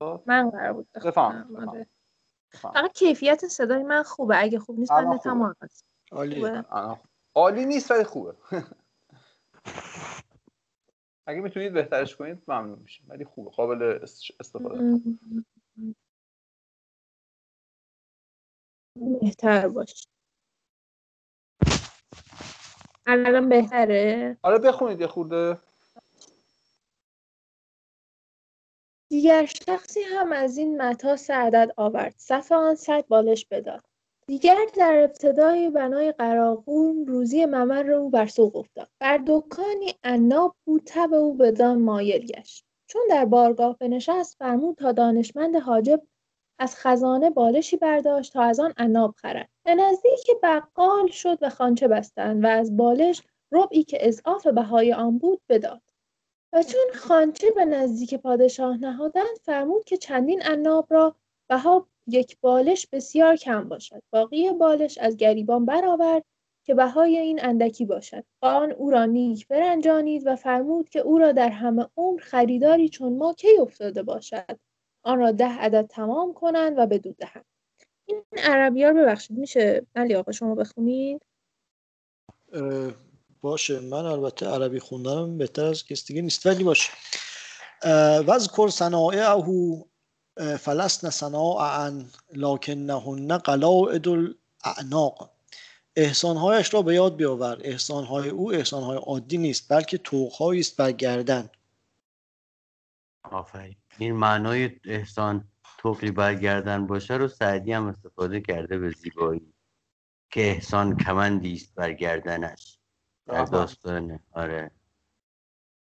من قرار بود بفهم آره. فقط کیفیت صدای من خوبه اگه خوب نیست من نتم عالی. عالی نیست ولی خوبه. اگه می‌تونید بهترش کنید ممنون میشم ولی خوبه قابل استفاده بهتر باشه الان بهتره؟ آره بخونید یه خورده. دیگر شخصی هم از این متا سعدت آورد. صف آن صد بالش بداد. دیگر در ابتدای بنای قراقون روزی ممر او بر سوق افتاد. بر دکانی عناب بود تب او بدان مایل گشت. چون در بارگاه بنشست فرمود تا دانشمند حاجب از خزانه بالشی برداشت تا از آن عناب خرد. به نزدیک بقال شد و خانچه بستند و از بالش ربعی که اضعاف بهای آن بود بداد. و چون خانچه به نزدیک پادشاه نهادند فرمود که چندین عناب را بها یک بالش بسیار کم باشد. باقی بالش از گریبان برآورد که بهای این اندکی باشد آن او را نیک برنجانید و فرمود که او را در همه عمر خریداری چون ما کی افتاده باشد آن را ده عدد تمام کنند و بدو دهند. این عربی ها ببخشید میشه؟ علی آقا شما بخونید. باشه. من البته عربی خوندنم بهتر از کسی دیگه نیست. ولی باشه. وذکر صنائعه فلسن صناعا لکنهن قلاعد الاعناق احسانهایش را به یاد بیاور. احسانهای او احسانهای عادی نیست بلکه توقهایی است بر گردن. آفرین. این معنای احسان توقی برگردن باشه رو سعدی هم استفاده کرده به زیبایی که احسان کمندی است بر گردنش. داستانه. آره.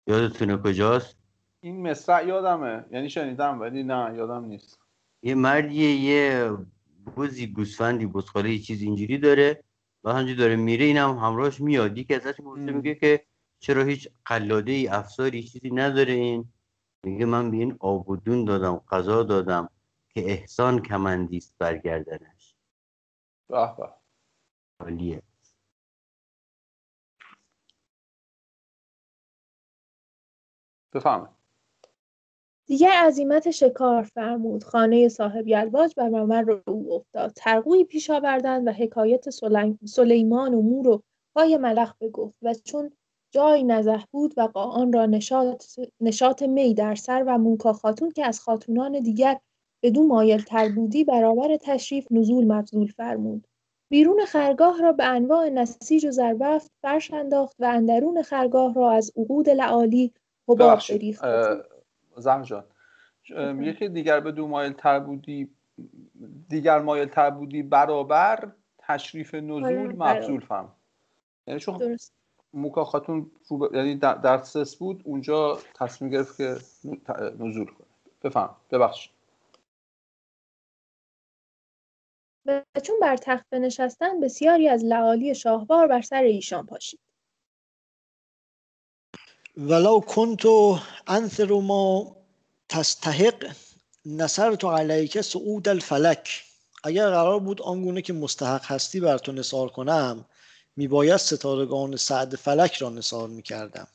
یادتونه کجاست؟ این مصرع یادمه. یعنی شنیدم ولی نه یادم نیست. یه مردیه یه بوزی گوسفندی بزخاله یه چیز اینجوری داره و همجوری داره میره. اینم همراهش میاد. یکی ازش میگه که چرا هیچ قلاده ای افساری چیزی نداره این؟ میگه من به این آبودون دادم قضا دادم که احسان کمندیست برگردنش به به. عالیه. بفهمه دیگر عزیمت شکار فرمود. خانه صاحب یلواج بر ممر او افتاد. ترقوی پیش آوردند و حکایت سلیمان و مور و پای ملخ بگفت و چون جای نزه بود و قاآن را نشاط, نشاط می در سر و مونکا خاتون که از خاتونان دیگر بدو مایل تر بودی برابر تشریف نزول مبذول فرمود. بیرون خرگاه را به انواع نسیج و زربفت فرش انداخت و اندرون خرگاه را از عقود لعالی حباب بریخت زم جان یکی دیگر به دو مایل تر بودی دیگر مایل تر بودی برابر تشریف نزول آره، مبذول فهم. یعنی چون موکا خاتون یعنی در سس بود اونجا تصمیم گرفت که نزول کنه. بفهم. ببخشید. و چون بر تخت بنشستن بسیاری از لعالی شاهوار بر سر ایشان پاشید. ولو كنت انثر ما تستحق نصرت علیک سعود الفلک اگر قرار بود آنگونه که مستحق هستی بر تو نثار کنم میباید ستارگان سعد فلک را نثار می‌کردم.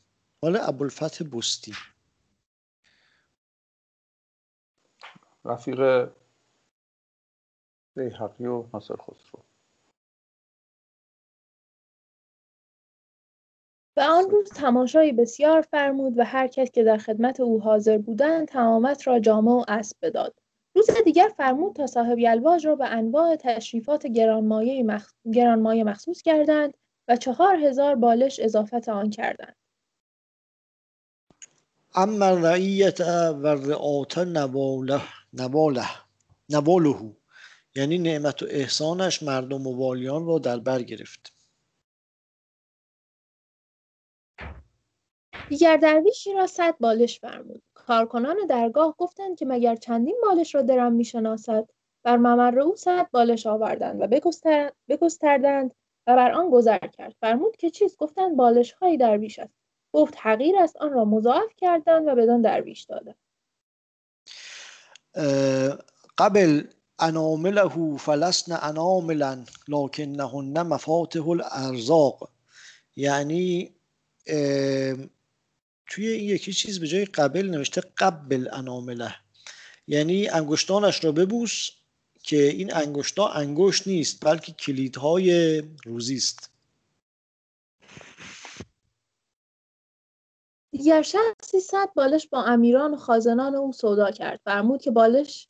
حال ابوالفتح بستی. رفیق بیحقی و ناصر خسرو. و آن روز تماشایی بسیار فرمود و هر کس که در خدمت او حاضر بودند تمامت را جامه و اسب بداد. روز دیگر فرمود تا صاحب یلواج را به انواع تشریفات گرانمایه, مخ... گرانمایه مخصوص کردند و چهار هزار بالش اضافت آن کردند. اما رعیت و رعات نواله نواله نواله. یعنی نعمت و احسانش مردم و والیان را در بر گرفت. دیگر درویشی را صد بالش فرمود. کارکنان درگاه گفتند که مگر چندین بالش را درم می‌شناسد؟ بر ممر او صد بالش آوردند و بگستردند و بر آن گذر کرد. فرمود که چیست گفتند بالش های درویش است. گفت حقیر است آن را مضاعف کردند و بدان درویش دادند. قبل انامله فلسن اناملا لکنهن مفاتح الارزاق. یعنی توی این یکی چیز به جای قبل نوشته قبل انامله یعنی انگشتانش را ببوس که این انگشتا انگشت نیست بلکه کلیدهای روزی است. دیگر شخصی صد بالش با امیران و خازنان او سودا کرد فرمود که بالش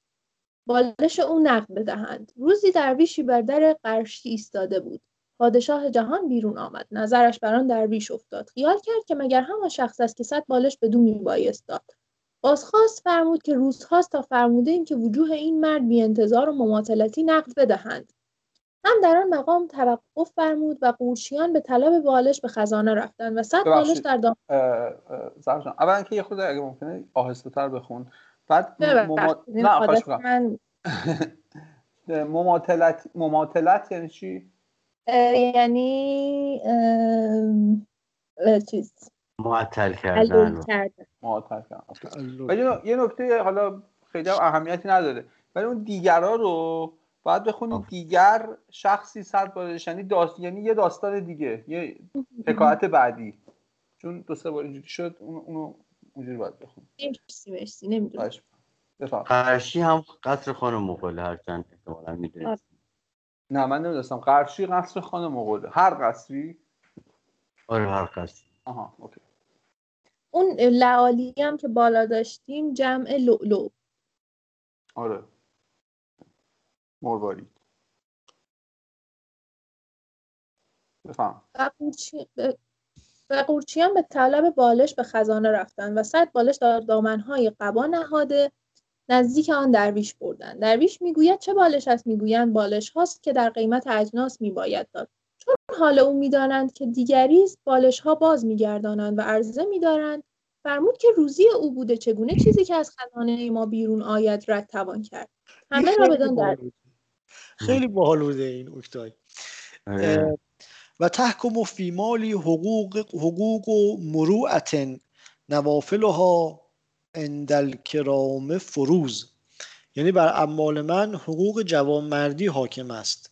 بالش او نقد بدهند. روزی درویشی بر در قرشی ایستاده بود. پادشاه جهان بیرون آمد. نظرش بر آن درویش افتاد. خیال کرد که مگر همان شخص است که صد بالش به دو میبایست داد. بازخواست فرمود که روزهاست تا فرموده این که وجوه این مرد بی انتظار و مماطلتی نقد بدهند. هم در آن مقام توقف فرمود و قورشیان به طلب بالش به خزانه رفتند و صد بالش در دام اولا که یه خود اگه ممکنه آهسته تر بخون. بعد مما... نه مماطلت یعنی چی؟ یعنی چیز. معطل کردن. معطل کردن. ولی یه نکته حالا خیلی هم اهمیتی نداره. ولی اون دیگرا رو باید بخونید دیگر شخصی صد بارش. یعنی داست... یعنی یه داستان دیگه. یه حکایت بعدی. چون دو سه بار اینجوری شد اون اونو اونجوری باید بخونید مرسی مرسی. نمی‌دونم. قرشی هم قصر خانم مغول هرچند احتمالا می‌دونید. نه من نمی‌دونستم. قرشی قصر خانم مغول هر قصری؟ آره هر قصری. آها اوکی. اون لعالی هم که بالا داشتیم جمع لؤلؤ. آره. مروارید بفهم. و قورچیان به طلب بالش به خزانه رفتن و صد بالش در دامنهای قبا نهاده. نزدیک آن درویش بردن درویش می‌گوید چه بالش است؟ می‌گویند بالش هاست که در قیمت اجناس میباید داد. چون حال او می‌دانند که دیگری است بالش ها باز میگردانند و عرضه میدارند. فرمود که روزی او بوده چگونه چیزی که از خزانه ما بیرون آید رد توان کرد؟ همه را بدان در خیلی باحال بوده این اکتای. آره. و تحکم فی مالی حقوق حقوق و مروعت نوافلها اندل کرام فروز. یعنی بر اموال من حقوق جوانمردی حاکم است.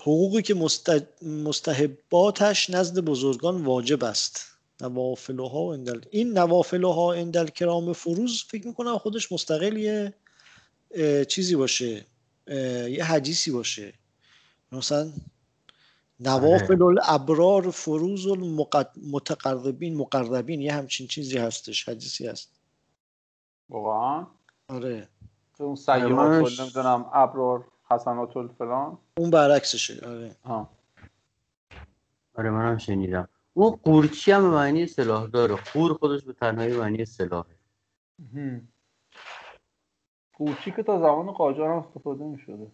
حقوقی که مستحباتش نزد بزرگان واجب است. نوافلها اندل این نوافلها اندل کرام فروز فکر می‌کنم خودش مستقل یه چیزی باشه یه حدیثی باشه. مثلا نوافل الابرار فروز المتقربین مقربین یه همچین چیزی هستش حدیثی هست. واقعا. آره. اون سیاحت نمی‌دونم ابرار حسنات الفلان اون برعکسشه آره. ها آره منم شنیدم. اون قورچی هم به معنی سلاح داره. قور خودش به تنهایی معنی سلاحه. قورچی که تا زمان قاجار هم استفاده می شده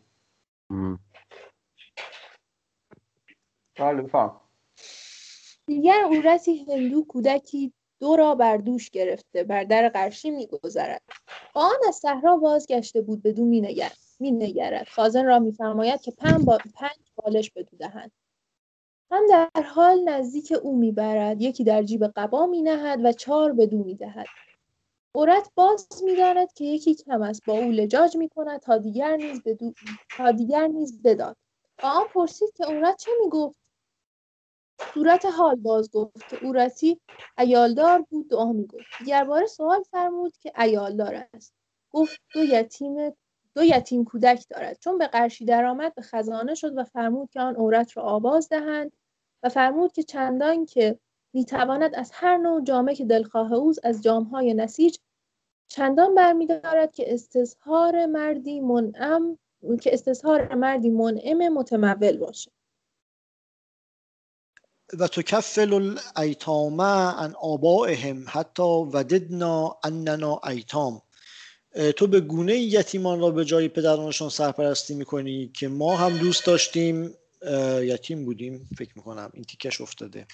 بله بفهم. دیگر اورتی هندو کودکی دو را بر دوش گرفته بر در قرشی میگذرد. آن از صحرا بازگشته بود بدون مینگرد مینگرد. خازن را میفرماید که پنج, با... پنج بالش بدو دهند. هم در حال نزدیک او می‌برد یکی در جیب قبا مینهد و چهار بدو می‌دهد. عورت باز می‌داند که یکی کم است با او لجاج می‌کند تا دیگر نیز بدو... تا دیگر نیز بداد. با آن پرسید که عورت چه می‌گفت؟ صورت حال باز گفت که اورتی ایالدار بود دعا می‌گفت. دیگر بار سوال فرمود که ایالدار است. گفت دو یتیم دو یتیم کودک دارد. چون به قرشی درآمد به خزانه شد و فرمود که آن عورت را آواز دهند و فرمود که چندان که می‌تواند از هر نوع جامه که دلخواه اوز از جامهای نسیج چندان برمیدارد که استظهار مردی منعم که استظهار مردی منعم متمول باشد. و تکفل الایتام عن آبائهم حتی وددنا اننا ایتام. تو به گونه یتیمان را به جای پدرانشان سرپرستی می‌کنی که ما هم دوست داشتیم؟ یتیم بودیم فکر می‌کنم. این تیکش افتاده.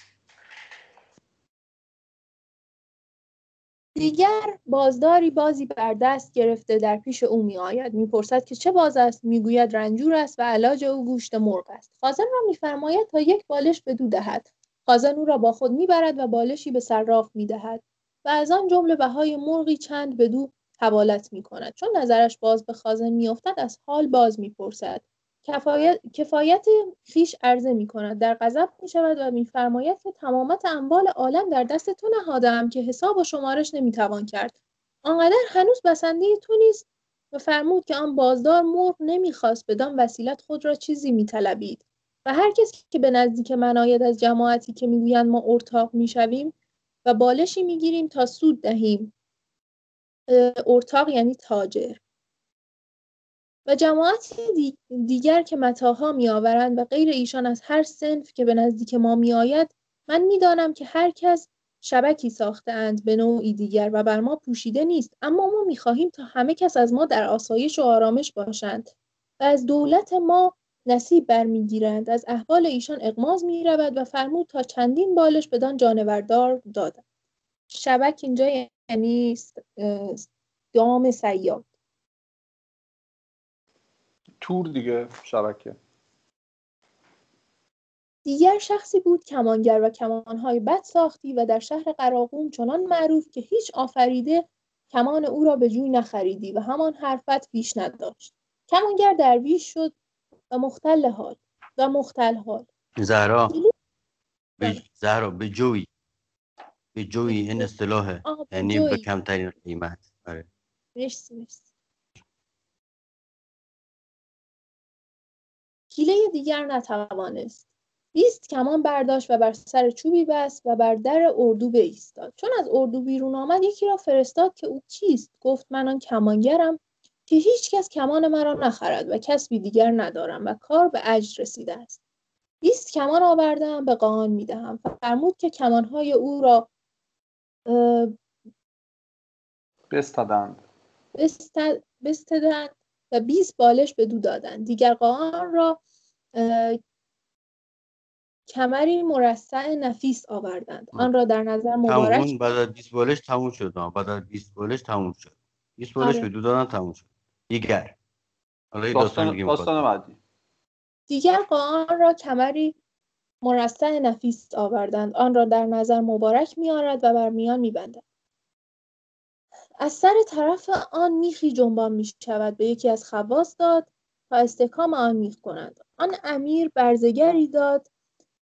دیگر بازداری بازی بر دست گرفته در پیش او می آید می پرسد که چه باز است؟ می گوید رنجور است و علاج او گوشت مرغ است. خازن را میفرماید تا یک بالش به دو دهد. خازن او را با خود می‌برد و بالشی به صراف می دهد و از آن جمله بهای مرغی چند به دو حوالت می کند چون نظرش باز به خازن میافتد از حال باز می‌پرسد. کفایت, کفایت خیش عرضه می کند در غضب می شود و میفرماید که تمامت اموال عالم در دست تو نهادم که حساب و شمارش نمی‌توان کرد. آنقدر هنوز بسنده تو نیست و فرمود که آن بازدار مرغ نمی‌خواست بدان وسیلت خود را چیزی میطلبید. و هر کسی که به نزدیک من آید از جماعتی که می‌گویند ما ارتاق می‌شویم و بالشی می‌گیریم تا سود دهیم. ارتاق یعنی تاجر. و جماعت دیگر که متاها میآورند و غیر ایشان از هر سنف که به نزدیک ما میآید من می‌دانم که هر کس شبکی اند به نوعی دیگر و بر ما پوشیده نیست. اما ما می‌خواهیم تا همه کس از ما در آسایش و آرامش باشند و از دولت ما نصیب برمیگیرند. از احوال ایشان اقماز می‌رود و فرمود تا چندین بالش بدان جانوردار دادند. شبک اینجا یعنی دام سیاد تور دیگه شبکه. دیگر شخصی بود کمانگر و کمانهای بد ساختی و در شهر قراقوم چنان معروف که هیچ آفریده کمان او را به جوی نخریدی و همان حرفت بیش نداشت. کمانگر درویش شد و مختل حال و مختل حال. زهرا به زهرا به جوی. به جوی این اصطلاحه یعنی به کمترین قیمت. آره. مرسی مرسی. حیله دیگر نتوانست. بیست کمان برداشت و بر سر چوبی بست و بر در اردو بایستاد. چون از اردو بیرون آمد یکی را فرستاد که او کیست گفت من آن کمانگرم که هیچ کس کمان مرا نخرد و کسبی دیگر ندارم و کار به اجر رسیده است. بیست کمان آوردم به قان می‌دهم فرمود که کمانهای او را بستدند بستدند و 20 بالش به دو دادند دیگر قان را کمری مرصع نفیس آوردند. آن را در نظر مبارک بعد از 20 بالش تموم شد. بعد از 20 بالش تموم شد. 20 بالش آره. به دو دادن تموم شد. دیگر. حالا داستان داستان بعدی. دیگر قان را کمری مرصع نفیس آوردند. آن را در نظر مبارک میآرد و بر میان میبندد. از سر طرف آن میخی جنبان می شود به یکی از خواص داد تا استکام آن میخ کنند آن امیر برزگری داد.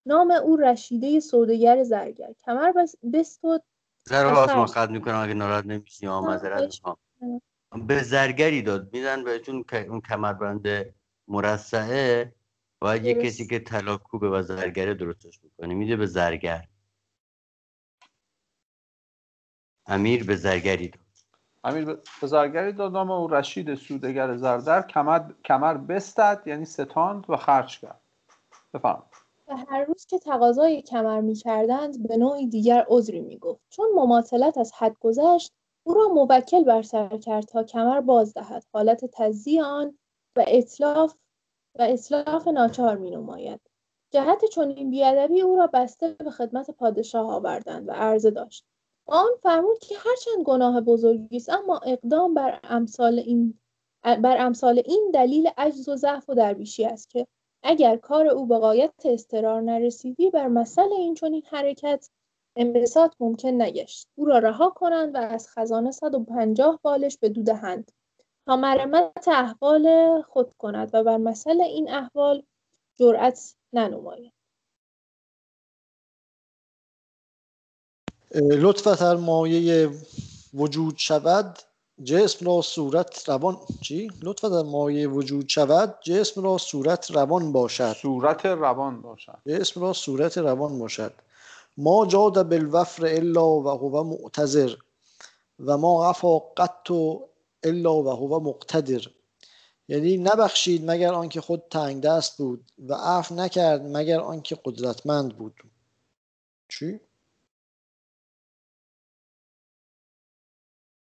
نام او رشیده سودگر زرگر. کمر بستد زر ما خط می‌کنم اگه ناراحت نمیشی معذرت به زرگری داد. میدن بهتون اون کمربند مرصعه. باید یه کسی که طلا کوبه و زرگره درستش می‌کنه میده به زرگر. امیر به زرگری داد. امیر به زرگری داد نام او رشید سودگر زردر. کمر, کمر بستد یعنی ستاند و خرج کرد. بفهم و هر روز که تقاضای کمر می کردند به نوعی دیگر عذری می گفت چون مماثلت از حد گذشت او را موکل بر سر کرد تا کمر باز دهد حالت تزی آن و اطلاف و اصلاف ناچار می نماید. جهت چنین بیادبی او را بسته به خدمت پادشاه آوردند و عرضه داشت. آن فرمود که هرچند گناه بزرگی است اما اقدام بر امثال این بر امثال این دلیل عجز و ضعف و درویشی است که اگر کار او به غایت استرار نرسیدی بر مسئله این چنین حرکت انبساط ممکن نگشت. او را رها کنند و از خزانه 150 بالش به دهند تا مرمت احوال خود کند و بر مسئله این احوال جرأت ننماید. لطفت هر مایه وجود شود جسم را صورت روان. چی؟ لطفت در مایه وجود شود جسم را صورت روان باشد. صورت روان باشد. جسم را صورت روان باشد. ما جاد بالوفر الا و هو معتذر و ما عفا قط الا و هو مقتدر. یعنی نبخشید مگر آنکه خود تنگ دست بود و عفو نکرد مگر آنکه قدرتمند بود. چی؟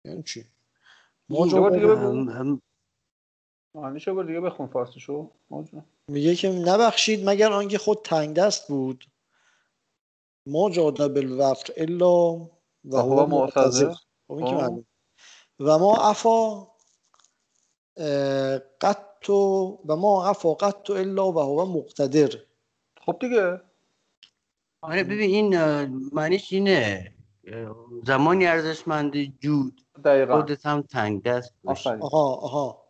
یعنی چی؟ معنیشو دیگه بخون فارسیشو. میگه که نبخشید مگر آنکه خود تنگ دست بود. ما جاده بالوفر الا و هو معتذر. خب و ما عفا قط و ما عفا قط الا و هو مقتدر. خب دیگه. آره ببین این معنیش اینه. زمانی ارزشمند جود دقیقا. خودت هم تنگ دست باشی. آها آها.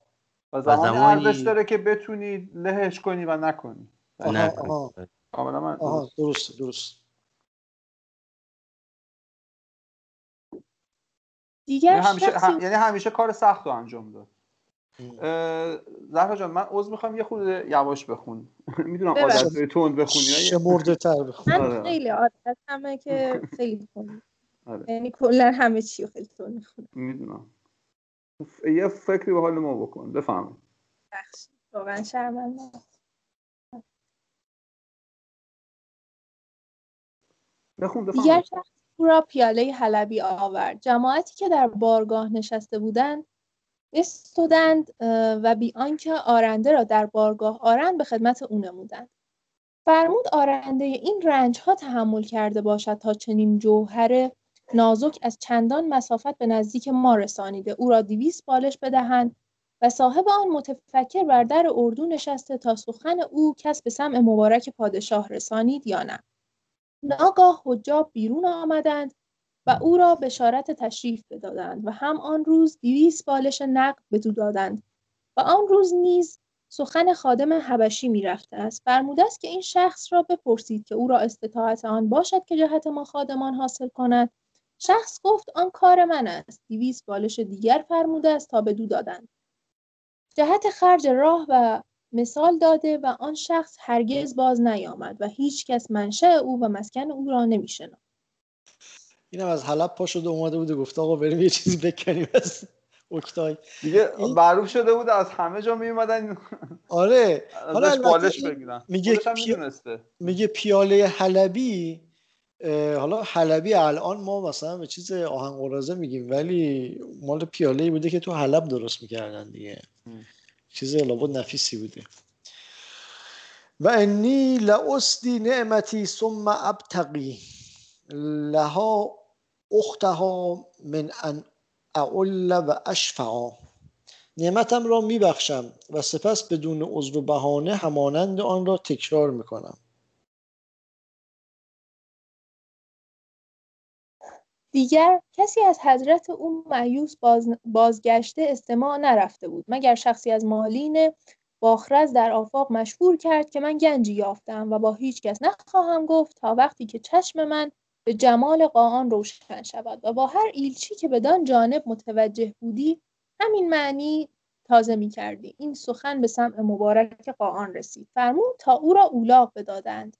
و زمانی, ارزش داره که بتونی لهش کنی و نکنی. آها آها. آها درست درست. دیگر یعنی همیشه, یعنی همیشه کار سخت رو انجام داد. زهرا جان من عضو می‌خوام یه خود یواش بخون. می‌دونم عادت تون بخونی شمرده تر بخون. من آره. خیلی عادت همه که خیلی آره. یعنی کلا همه چی خیلی تون می‌خونم می‌دونم. یه فکری به حال ما بکن. بفهم واقعا شرمنده. بخون بفهم دیگر شخص او را پیاله حلبی آورد. جماعتی که در بارگاه نشسته بودند استودند و بی آنکه آرنده را در بارگاه آرند به خدمت او نمودند. فرمود آرنده این رنج ها تحمل کرده باشد تا چنین جوهر نازک از چندان مسافت به نزدیک ما رسانیده. او را دیویس بالش بدهند و صاحب آن متفکر بر در اردو نشسته تا سخن او کس به سمع مبارک پادشاه رسانید یا نه. ناگاه حجاب بیرون آمدند و او را بشارت تشریف بدادند و هم آن روز دیویس بالش نقد بدو دادند و آن روز نیز سخن خادم حبشی می‌رفته است. فرموده است که این شخص را بپرسید که او را استطاعت آن باشد که جهت ما خادمان حاصل کند. شخص گفت آن کار من است. دیویس بالش دیگر فرموده است تا بدو دادند جهت خرج راه و مثال داده و آن شخص هرگز باز نیامد و هیچ کس منشأ او و مسکن او را نمیشناخت. اینم از حلب پا شده اومده بود و گفت آقا بریم یه چیزی بکنیم. از اکتای. دیگه این... معروف شده بود از همه جا می اومدن آره حالا بالش بگیرن. میگه پی... میگه پیاله حلبی حالا حلبی الان ما مثلا به چیز آهن قرازه میگیم ولی مال پیاله بوده که تو حلب درست می‌کردن دیگه. چیز لابد نفیسی بوده. و انی لاسدی نعمتی ثم ابتقی لها اختها من ان اعل و اشفعا نعمتم را میبخشم و سپس بدون عذر و بهانه همانند آن را تکرار می‌کنم. دیگر کسی از حضرت او معیوس باز بازگشته استماع نرفته بود مگر شخصی از مالین باخرز در آفاق مشهور کرد که من گنجی یافتم و با هیچ کس نخواهم گفت تا وقتی که چشم من به جمال قاآن روشن شود و با هر ایلچی که بدان جانب متوجه بودی همین معنی تازه می کردی این سخن به سمع مبارک قاآن رسید. فرمود تا او را اولاغ بدادند.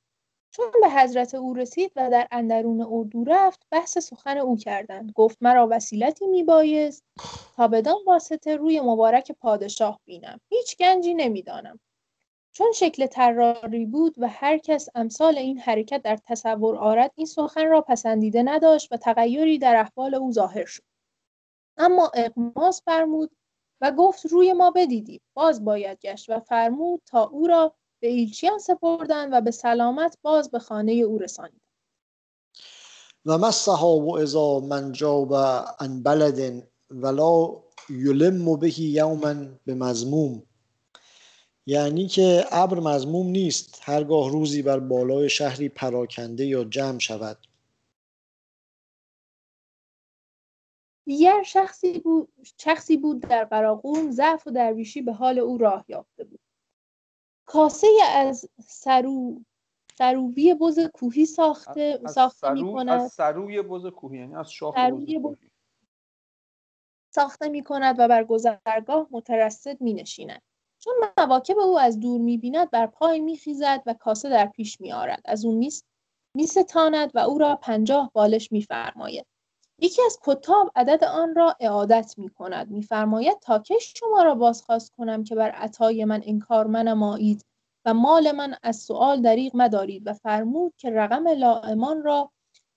چون به حضرت او رسید و در اندرون اردو رفت بحث سخن او کردند. گفت مرا وسیلتی میبایست تا بدان واسطه روی مبارک پادشاه بینم. هیچ گنجی نمی‌دانم. چون شکل طراری بود و هر کس امثال این حرکت در تصور آرد این سخن را پسندیده نداشت و تغییری در احوال او ظاهر شد. اما اقماس فرمود و گفت روی ما بدیدی. باز باید گشت و فرمود تا او را به ایلچیان سپردند و به سلامت باز به خانه او رسانید و ما الصحاب اذا من جاب عن بلد ولا یلم به یوما به مزموم یعنی که ابر مزموم نیست هرگاه روزی بر بالای شهری پراکنده یا جمع شود. دیگر شخصی بود, شخصی بود در قراقون ضعف و درویشی به حال او راه یافته بود. کاسه از سرو سروبی بز کوهی ساخته ساخته می کند از سروی بز کوهی یعنی از شاخ بز ساخته می کند و بر گذرگاه مترصد می نشیند چون مواکب او از دور می بیند بر پای می خیزد و کاسه در پیش می آرد از اون میست می ستاند و او را پنجاه بالش می فرماید یکی از کتاب عدد آن را اعادت می کند میفرماید تا که شما را بازخواست کنم که بر عطای من انکار منمایید و مال من از سؤال دریغ مدارید و فرمود که رقم لائمان را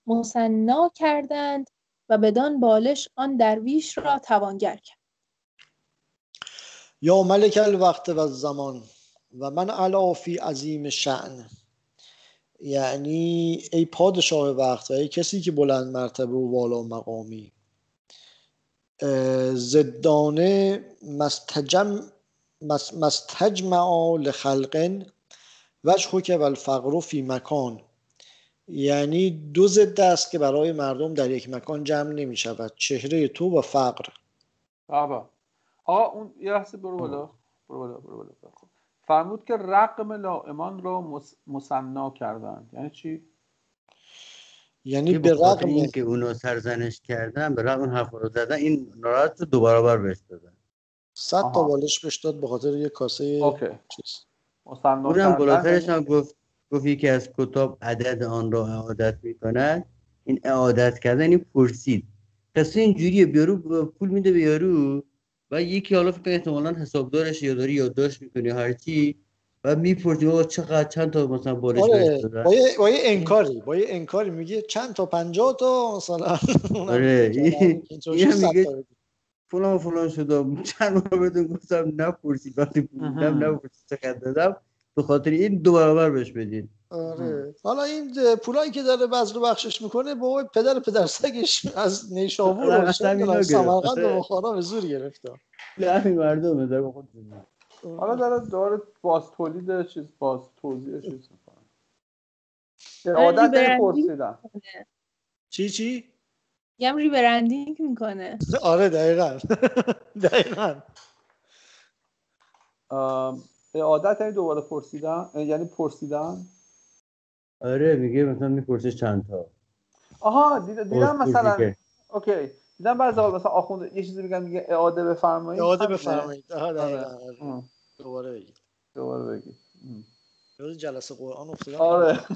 مصنا کردند و بدان بالش آن درویش را توانگر کرد. یا ملک الوقت و زمان و من علا فی عظیم شعن یعنی ای پادشاه وقت و ای کسی که بلند مرتبه و والا مقامی. زدانه مستجم مستجمع لخلق وجه که الفقر فی مکان. یعنی دو ضد است که برای مردم در یک مکان جمع نمی شود. چهره تو و فقر. آقا آقا اون یه لحظه برو بالا. برو بالا برو بالا. فرمود که رقم لائمان را مصنا کردند. یعنی چی؟ یعنی به رغم این که اونا سرزنش کردن به اون حرف رو زدن این ناراحت دو برابر بهش دادن. صد تا بالش بهش داد به خاطر یه کاسه اوکی. چیز. اونم بالاترش هم گفت گفت یکی از کتاب عدد آن را اعادت می‌کند. این اعادت کردن این پرسید. قصه اینجوریه بیارو پول میده به یارو. و یکی حالا فکر احتمالا حسابدارش یا داری یادداشت می‌کنی هرچی و می‌پرسی بابا چقدر چند تا مثلا بالش آره با یه با یه انکاری با یه انکاری میگه چند تا پنجاه تا مثلا آره میگه. فلان فلان شدم. چند بار بهتون گفتم نپرسید. وقتی پولیدم نپرسید چقدر دادم؟ به خاطر این دو برابر بهش بدین. آره. حالا این پولایی که داره بذل و بخشش می‌کنه بابا پدر پدر سگش از نیشابور آره،. سمرقند و آره. بخارا به زور گرفته. همین مردم داره خود حالا داره داره باز تولید چیز باز توضیح چیز می‌کنه. به آره، عادت پرسیدم چی چی؟ میگم ریبرندینگ می‌کنه. آره دقیقا. دقیقا. عادت یعنی دوباره پرسیدم یعنی پرسیدم آره میگه مثلا می‌پرسه چند تا. آها دید- دیدم پرسید مثلا که- اوکی. دیدم بعضی وقت مثلا آخوند یه چیزی میگن میگه اعاده بفرمایید. اعاده؟ بفرمایید. آره. آره. دوباره بگید. دوباره بگی ام. یاد جلسه قرآن افتادم. آره.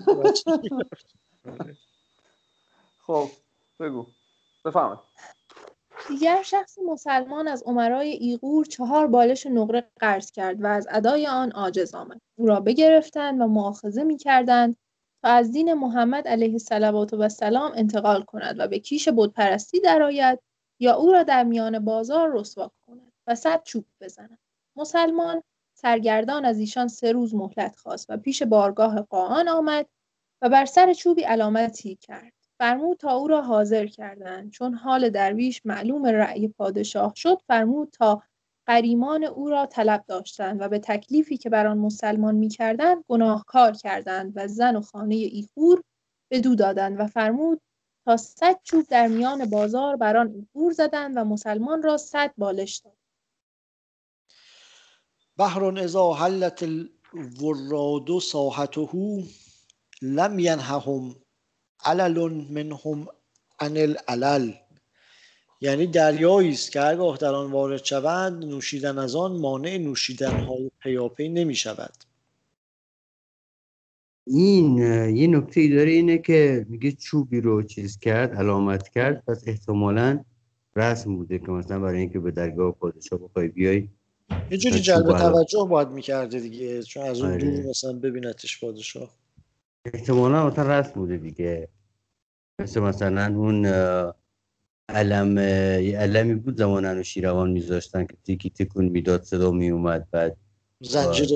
خب بگو. بفرمایید. دیگر شخص مسلمان از امرای ایغور چهار بالش نقره قرض کرد و از ادای آن عاجز آمد. او را بگرفتند و مؤاخذه می‌کردند تا از دین محمد علیه الصلوات و السلام انتقال کند و به کیش بتپرستی درآید یا او را در میان بازار رسوا کند و صد چوب بزند. مسلمان سرگردان از ایشان سه روز مهلت خواست و پیش بارگاه قاآن آمد و بر سر چوبی علامتی کرد. فرمود تا او را حاضر کردند. چون حال درویش معلوم رأی پادشاه شد فرمود تا غریمان او را طلب داشتند و به تکلیفی که بر آن مسلمان می‌کردند گناهکار کردند و زن و خانه ایغور بدو دادند و فرمود تا صد چوب در میان بازار بر آن ایغور زدند و مسلمان را صد بالش داد. بحر اذا حلت الوراد ساحته لم ینههم علل منهم عن العلل یعنی دریایی است که هرگاه در آن وارد شوند نوشیدن از آن مانع نوشیدن های پیاپی نمی شود این یه نکته ای داره اینه که میگه چوبی رو چیز کرد علامت کرد پس احتمالا رسم بوده که مثلا برای اینکه به درگاه پادشاه بخوای بیای یه جوری جلب. توجه باید می‌کرده دیگه چون از اون آره. دور مثلا ببینتش پادشاه احتمالا مثلا رسم بوده دیگه. مثل مثلا اون علم یه علمی بود زمان انوشیروان میذاشتن که تیکی تکون می‌داد صدا میومد بعد زنجیر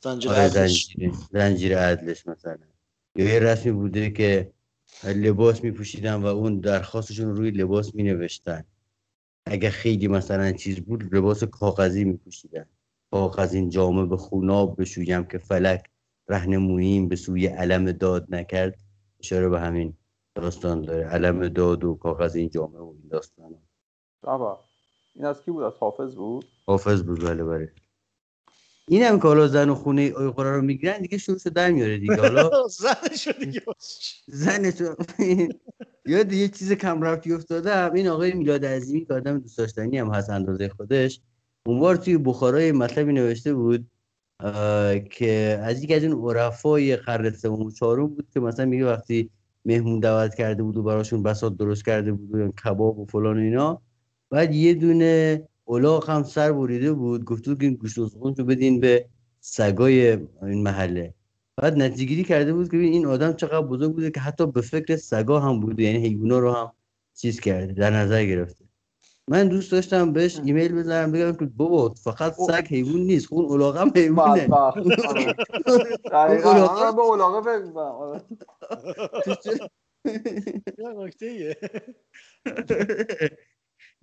زنجیر آره عدلش. زنجیر عدلش مثلا. یا یه رسمی بوده که لباس میپوشیدن و اون درخواستشون رو روی لباس مینوشتن. اگه خیلی مثلا چیز بود لباس کاغذی میپوشیدن. کاغذین جامه به خوناب بشویم که فلک رهنموییم به سوی علم داد نکرد اشاره به همین داستان داره. علم داد و کاغذین جامه و این داستان. بابا این از کی بود؟ از حافظ بود؟ حافظ بود بله بله. این هم که حالا زن و خونه ایقرا رو می‌گیرن دیگه شروع در میاره دیگه. حالا زنشو دیگه؟ زنتون یاد یه چیز کم رفتی افتادم. این آقای میلاد عظیمی که آدم دوست داشتنی هم هست اندازه خودش اون بار توی بخارای مطلبی نوشته بود. که از یکی از اون عرفای قرن سوم چهارم بود که مثلا میگه وقتی مهمون دعوت کرده بود و براشون بساط درست کرده بود و کباب و فلان اینا بعد یه دونه الاغ هم سر بریده بود گفته بود که این گوشت رو بدین به سگای این محله. بعد نتیجهگیری کرده بود که این آدم چقدر بزرگ بوده که حتی به فکر سگا هم بوده یعنی حیونا رو هم چیز کرده در نظر گرفته. من دوست داشتم بهش ایمیل بزنم بگم که بابا فقط سگ حیوان نیست اون الاغ هم حیوانه آره. دقیقاً من به اولاغه فکر. آره.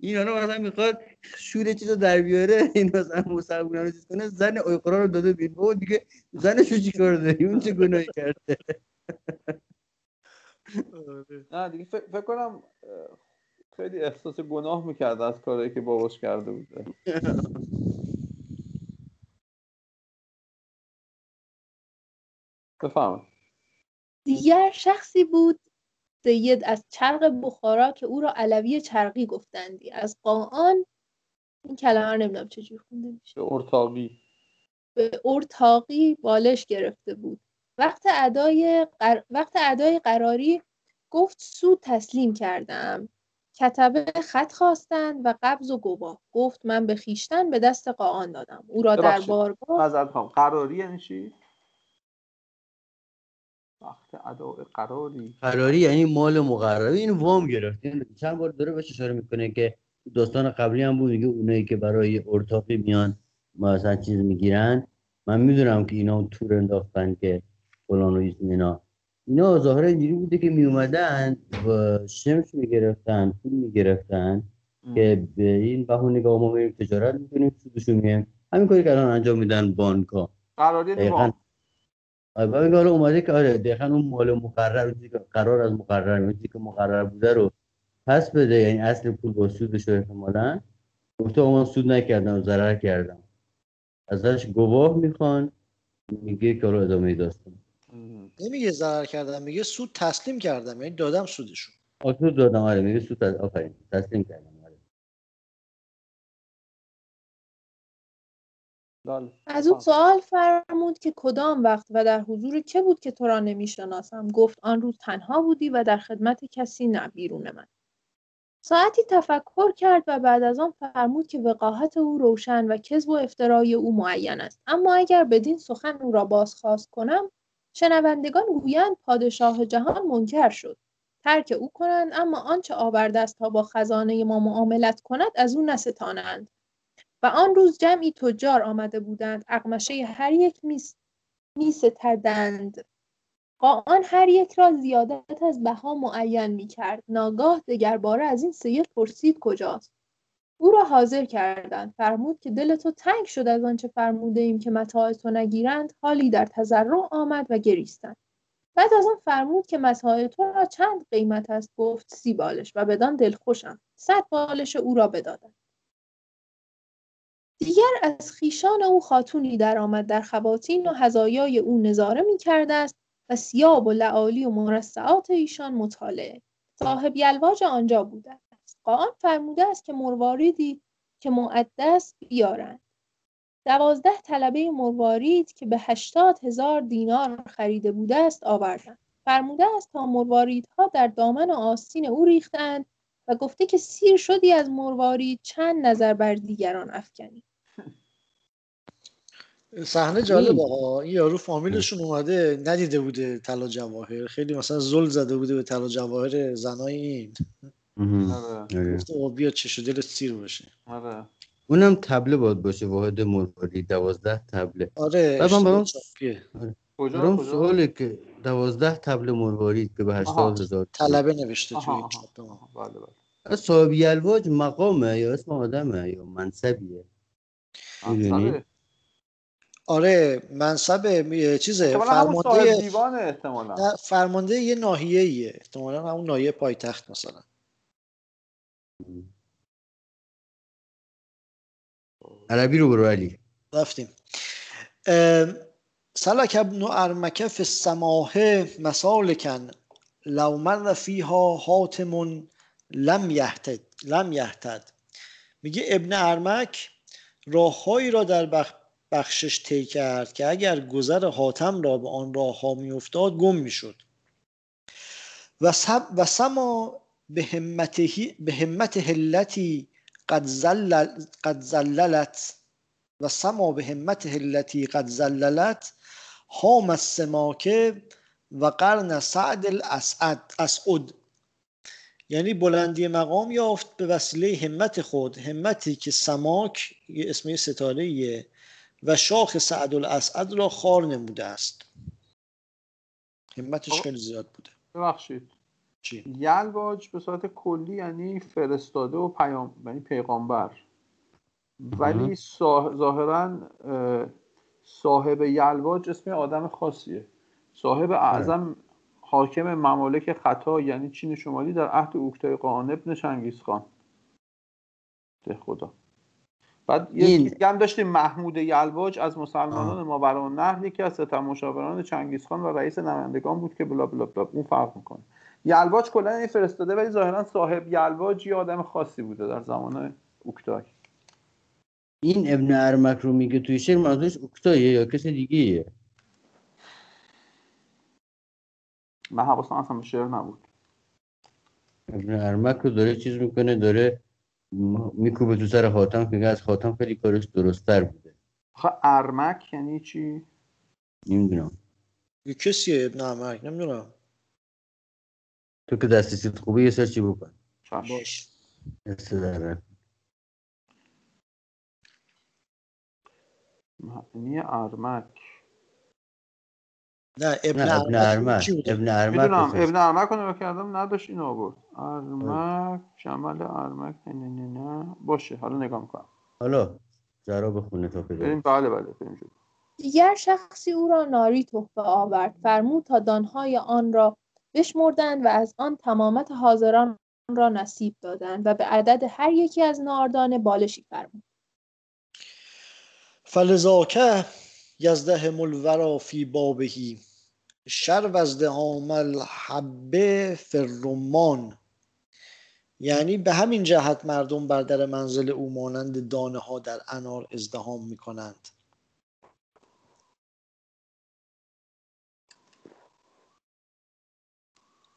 این حالا مثلا می‌خواد شور چیز رو در بیاره این مثلا مسلمان رو چیز کنه زن اویقرا رو داده بین بابا دیگه زنش رو چیکار داری اون چه گناهی کرده آره. نه دیگه فکر, کنم خیلی احساس گناه می‌کرده از کاری که باباش کرده بوده. بفهم دیگر شخصی بود سید از چرق بخارا که او را علوی چرقی گفتندی. از قاان این کلمه نمی‌دونم چجور خونده میشه. به ارتاقی به ارتاقی بالش گرفته بود. وقت ادای, وقت ادای قراری گفت سود تسلیم کردم. کتبه خط خواستند و قبض و گواه. گفت من به خیشتن به دست قاان دادم. او را در بارگاه قراری یعنی چی؟ وقت ادای قراری. قراری یعنی مال مقرری این وام گرفت. چند بار داره بهش اشاره می‌کنه که داستان قبلی هم بود. میگه اونایی که برای ارتاقی میان مثلا چیز می‌گیرن. من می‌دونم که اینا تور انداختن که فلان و اینا. اینا ظاهرا اینجوری بوده که میومدن و شمش می‌گرفتن پول می‌گرفتن که به این بهونه که ما میریم تجارت می‌کنیم سودشو میگیم همین کاری که الان انجام میدن بانک ها قراری دقیقا. آره اومده که آره دقیقا اون مال مقرر قرار از مقرر میشه که مقرر بوده رو پس بده. یعنی اصل پول با سودش رو احتمالا. گفته من سود نکردم و ضرر کردم. ازش گواه می‌خوان میگه که رو ادامه داستان. نمیگه ضرر کردم میگه سود تسلیم کردم یعنی دادم سودشون. سود دادم آره میگه سود آفرین تسلیم کردم آره. از او سوال فرمود که کدام وقت و در حضور که بود که تو را نمی‌شناسم؟ گفت آن روز تنها بودی و در خدمت کسی نه بیرون من. ساعتی تفکر کرد و بعد از آن فرمود که وقاحت او روشن و کذب و افترای او معین است. اما اگر بدین سخن او را بازخواست کنم شنوندگان گویند پادشاه جهان منکر شد. ترک او کنند اما آنچه آورده است تا با خزانه ما معاملت کند از او نستانند. و آن روز جمعی تجار آمده بودند اقمشه هر یک میس میستدند. قاآن هر یک را زیادت از بها معین می کرد. ناگاه دگرباره از این سید پرسید کجاست؟ او را حاضر کردند. فرمود که دل تو تنگ شد از آنچه فرموده ایم که متاع تو نگیرند. حالی در تضرع آمد و گریستند. بعد از آن فرمود که متاع تو را چند قیمت است. گفت سی بالش و بدان دلخوشم صد بالش او را بدادند. دیگر از خیشان او خاتونی درآمد. در خواتین و هزایای او نظاره می کرده است و سیاب و لعالی و مرصعات ایشان مطالعه. صاحب یلواج آنجا بوده. قاان فرموده است که مرواریدی که معدس بیارند. دوازده طلبه مروارید که به هشتاد هزار دینار خریده بوده است آوردند. فرموده است تا مرواریدها در دامن و آستین او ریختند و گفته که سیر شدی از مروارید چند نظر بر دیگران افکنی. صحنه جالبه ها. این یارو فامیلشون اومده ندیده بوده طلا جواهر. خیلی مثلا زل زده بوده به طلا جواهر زنای این. آره. گفته بیا چش دل سیر باشه. آره. اونم تبله باید باشه واحد مرواری دوازده تبله. آره برام برام سواله که دوازده تبله مرواری که به هشتاد هزار طلبه نوشته توی بله بله. صاحب یلواج مقامه یا اسم آدمه یا منصبیه؟ می‌دونی؟ آره منصب چیزه فرمانده دیوان احتمالا. فرمانده یه ناحیه ایه احتمالا همون ناحیه پایتخت مثلا. عربی رو برو علی. رفتیم. سلک ابن ارمکه فی السماه مسالکن لو مر فیها حاتم لم یهتد لم یهتد. میگه ابن ارمک راههایی را در بخ بخشش طی کرد که اگر گذر حاتم را به آن راه ها میافتاد گم می‌شد. و, و سما به همت هلتی قد, زلل قد زللت و سما به همت هلتی قد زللت هام السماکه و قرن سعد الاسعد اسعد. یعنی بلندی مقام یافت به وسیله همت خود همتی که سماک یه اسم ستاره و شاخ سعد الاسعد را خار نموده است. همتش خیلی زیاد بوده. ببخشید. چی؟ یلواج به صورت کلی یعنی فرستاده و پیام یعنی پیغامبر. ولی ظاهرا صاحب یلواج اسم آدم خاصیه. صاحب. اعظم حاکم ممالک خطا یعنی چین شمالی در عهد اوکتای قان ابن چنگیز خان. ده خدا. بعد این... هم داشتیم محمود یلواج از مسلمانان ماورا نهر یکی از ستم مشاوران چنگیزخان و رئیس نمایندگان بود که بلا بلا بلا. اون فرق می‌کنه. یلواج کلا این فرستاده ولی ظاهرا صاحب یلواج یه آدم خاصی بوده در زمان اوکتای. این ابن ارمک رو میگه توی شعر منظورش اوکتایه یا کسی دیگه من حواسم اصلا به شعر نبود. ابن ارمک رو داره چیز می‌کنه داره میکوبه تو سر خاتم که از خاتم خیلی کارش درستتر بوده. خب ارمک یعنی چی؟ نمی‌دونم. یه کسیه ابن ارمک؟ نمی‌دونم. تو که دستی خوبه یه سرچی بکن؟ باش. دست در معنی ارمک. نه ابن نه ابن ارمک ابن ارمک می‌دونم ابن ارمک رو نگاه کردم نداشت این آورد. ارمک شمال ارمک نه نه نه باشه حالا نگاه می‌کنم. حالا جرا بخونه تا که بریم بله بله بریم. دیگر شخصی او را ناری تحفه آورد. فرمود تا دانهای آن را بشمردند و از آن تمامت حاضران را نصیب دادند و به عدد هر یکی از ناردان بالشی فرمود. فلذاکه یزدهم الورا فی بابهی شر وزدهام الحبه فرمان یعنی به همین جهت مردم بر در منزل او مانند دانه ها در انار ازدهام می کنند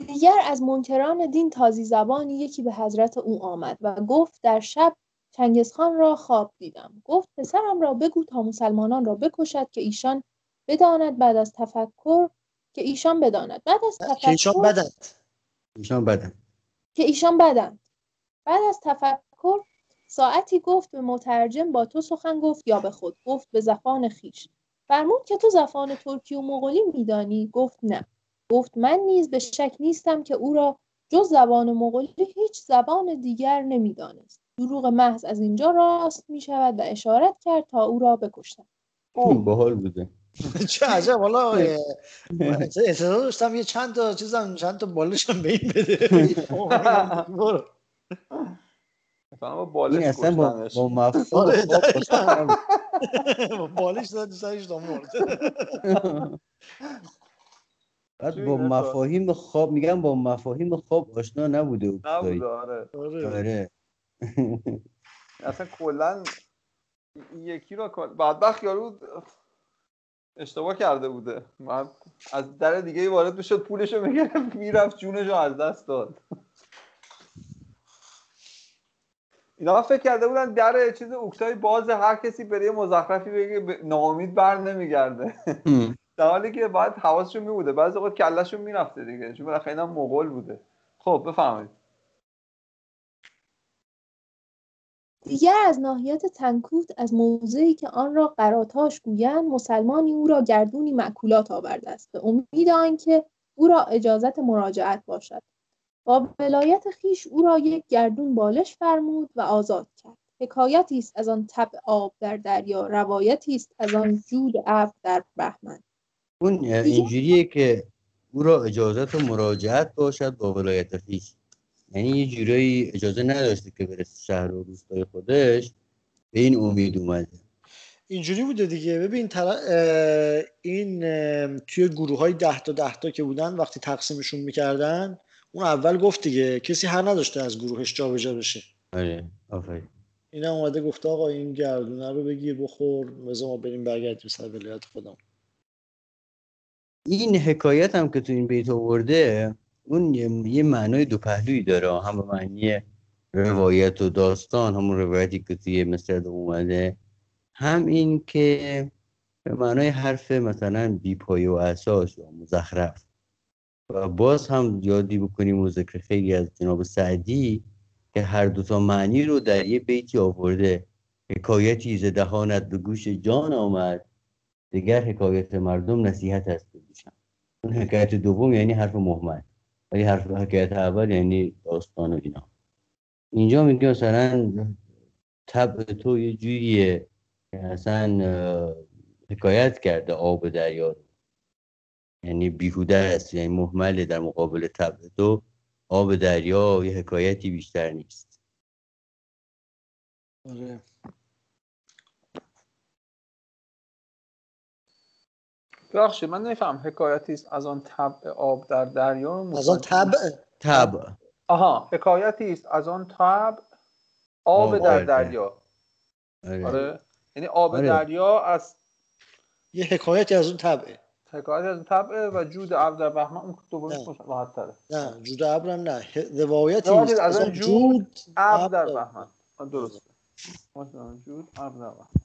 دیگر از منکران دین تازی زبانی یکی به حضرت او آمد و گفت در شب چنگزخان را خواب دیدم. گفت پسرم را بگو تا مسلمانان را بکشد که ایشان بداند بعد از تفکر که ایشان بداند. بعد از تفکر که ایشان بدند. ایشان بدن که ایشان بدند. بعد از تفکر ساعتی گفت به مترجم با تو سخن گفت یا به خود. گفت به زفان خیش. فرمود که تو زفان ترکی و مغولی میدانی؟ گفت نه. گفت من نیز به شک نیستم که او را جز زبان مغولی هیچ زبان دیگر نمی‌دانست دروغ محض از اینجا راست می شود و اشارت کرد تا او را بکشتم باحال بوده چه عجب حالا اعتراض داشتم یه چند تا چیزم چند تا بالشم به این بده برو. مثلا با این بالش اصلا با. با آره،. باشه. بالش زد سرش مرد بعد با؟ مفاهیم خواب میگم با مفاهیم خواب آشنا نبوده اوکتایی نبود آره. آره. آره. اصلا کلا یکی را کن- بدبخت یارو اشتباه کرده بوده. من از در دیگه ای وارد می‌شد پولش رو می‌گرفت می‌رفت جونش رو از دست داد. اینا فکر کرده بودن در چیز اوکتای باز هر کسی بره یه مزخرفی بگه ناامید بر نمیگرده. در حالی که باید حواسشون میبوده. بعضی اوقات کلشون می‌رفته دیگه. چون بالاخره اینا مغول بوده. خب بفرمایید. دیگر از ناحیت تنکوت از موضعی که آن را قراتاش گویند مسلمانی او را گردونی معکولات آورده است. به امید آنکه او را اجازت مراجعت باشد. با ولایت خیش او را یک گردون بالش فرمود و آزاد کرد. حکایتی است از آن طبع آب در دریا روایتی است از آن جود ابر در بهمن. اون اینجوریه که او را اجازت و مراجعت باشد با ولایت خویش. یعنی یه جورایی اجازه نداشته که بره شهر و روستای خودش. به این امید اومده. اینجوری بوده دیگه. ببین اه، این توی گروه های ده تا ده تا که بودن وقتی تقسیمشون می‌کردن اون اول گفت دیگه کسی هر نداشته از گروهش جابجا بشه. آره آفرین. این هم اومده گفته آقا این گردونه رو بگیر بخور بذار ما بریم برگردیم سر ولایت خودم این حکایت هم که تو این بیت آورده اون یه, معنای دو پهلویی داره. هم به معنی روایت و داستان همون روایتی که توی مصر اومده. هم این که به معنای حرف مثلا بی پایه و اساس یا مزخرف. و باز هم یادی بکنیم و ذکر خیلی از جناب سعدی که هر دوتا معنی رو در یه بیتی آورده. حکایتی ز دهانت به گوش جان آمد. دیگر حکایت مردم نصیحت است گوشم اون حکایت دوم یعنی حرف مهمل ولی حرف حکایت اول یعنی داستان و اینا. اینجا میگه مثلا طبع تو یه جوریه که اصلا حکایت کرده آب دریا یعنی بیهوده است یعنی مهمله در مقابل طبع تو. آب دریا یه حکایتی بیشتر نیست. آره. ببخشید من نفهم حکایتی است از آن طبع آب در دریا از آن طبع طبع. آها حکایتی است از آن طبع آب در دریا. آره. آره یعنی آب آره. دریا از یه حکایتی از اون طبعه. حکایتی از اون طبعه و جود عبد در بهمن اون دوباره راحت تره. نه جود عبرم نه. روایتی از اون جود عبد در بهمن درسته. جود عبد در بهمن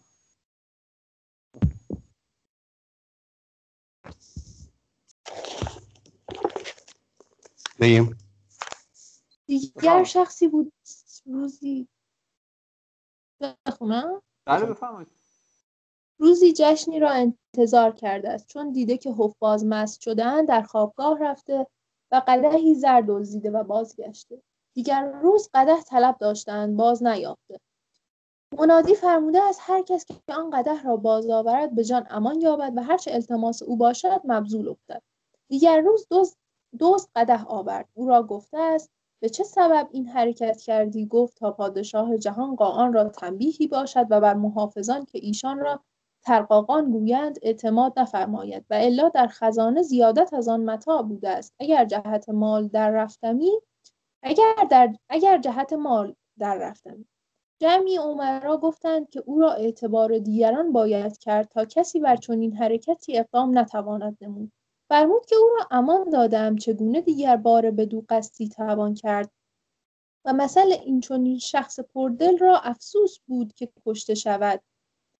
بگیم. دیگر شخصی بود. روزی. بخونم؟ بله بفرمایید. روزی جشنی را انتظار کرده است. چون دیده که حفاظ مست شدن در خوابگاه رفته و قدهی زر دزدیده و بازگشته. دیگر روز قده طلب داشتند باز نیافته. منادی فرموده از هر کس که آن قده را باز آورد به جان امان یابد و هرچه التماس او باشد مبذول افتد. دیگر روز دوست قده آورد. او را گفته است به چه سبب این حرکت کردی؟ گفت تا پادشاه جهان قاآن را تنبیهی باشد و بر محافظان که ایشان را ترقاقان گویند اعتماد نفرماید و الا در خزانه زیادت از آن متاع بوده است. اگر جهت مال در رفتمی اگر, در اگر جهت مال در رفتمی. جمعی عمرا گفتند که او را اعتبار دیگران باید کرد تا کسی بر چنین حرکتی اقدام نتواند نمود. فرمود که او را امان دادم چگونه دیگر بار دو قصدی توان کرد. و مثل این چنین شخص پردل را افسوس بود که کشته شود.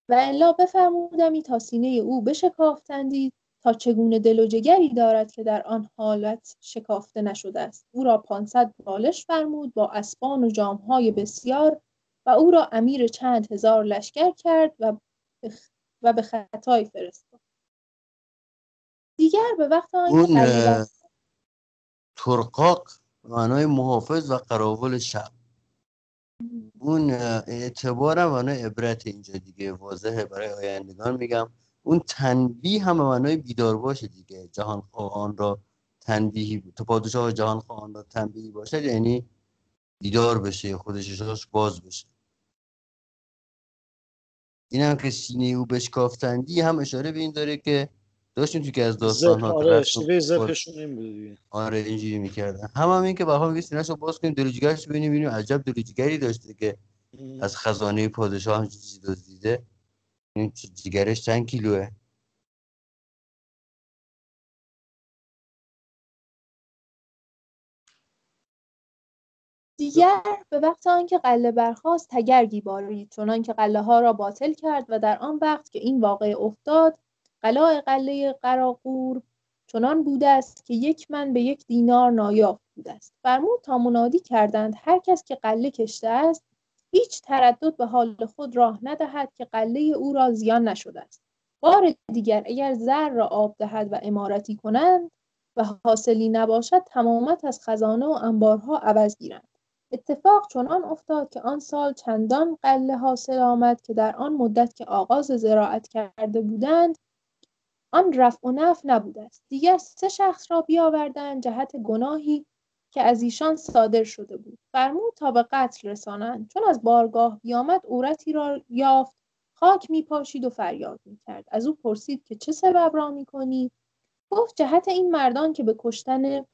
و الا بفرمودمی تا سینه او بشکافتندی تا چگونه دل و جگری دارد که در آن حالت شکافته نشده است. او را پانصد بالش فرمود با اسبان و جامهای بسیار و او را امیر چند هزار لشکر کرد و و به خطای فرستاد. دیگر به وقت اون ترقاق معنای محافظ و قراول شب. اون اعتبار هم معنای عبرت اینجا دیگه واضحه برای آیندگان میگم. اون تنبیه هم معنای بیدار باشه دیگه. جهان خواهان را تنبیهی تو پادشاه جهان خواهان را تنبیهی باشه یعنی بیدار بشه خودشش باز بشه. این هم که سینه او بشکافتندی هم اشاره به این داره که داشتیم تو که از داستان ها آره زفشون این بود دیگه. آره اینجوری می‌کردن. هم هم این که بخوام میگه سینه‌شو باز کنیم دلوجگرش ببینیم ببینیم. عجب دلوجگری داشته که از خزانه پادشاه هم چیزی دزدیده. این جگرش چند کیلوه؟ دیگر به وقت آنکه قله برخاست تگرگی بارید چنان که قله ها را باطل کرد و در آن وقت که این واقع افتاد قلاع قله قراقور چنان بوده است که یک من به یک دینار نایافت بوده است. فرمود تا منادی کردند هر کس که قله کشته است هیچ تردد به حال خود راه ندهد که قله او را زیان نشده است. بار دیگر اگر زر را آب دهد و امارتی کنند و حاصلی نباشد تمامت از خزانه و انبارها عوض گیرند. اتفاق چنان افتاد که آن سال چندان قله حاصل آمد که در آن مدت که آغاز زراعت کرده بودند آن رفع و نفع نبوده است. دیگر سه شخص را بیاوردند جهت گناهی که از ایشان صادر شده بود. فرمود تا به قتل رسانند. چون از بارگاه بیامد عورتی را یافت خاک میپاشید و فریاد می‌کرد. از او پرسید که چه سبب را می‌کنی؟ گفت جهت این مردان که به کشتن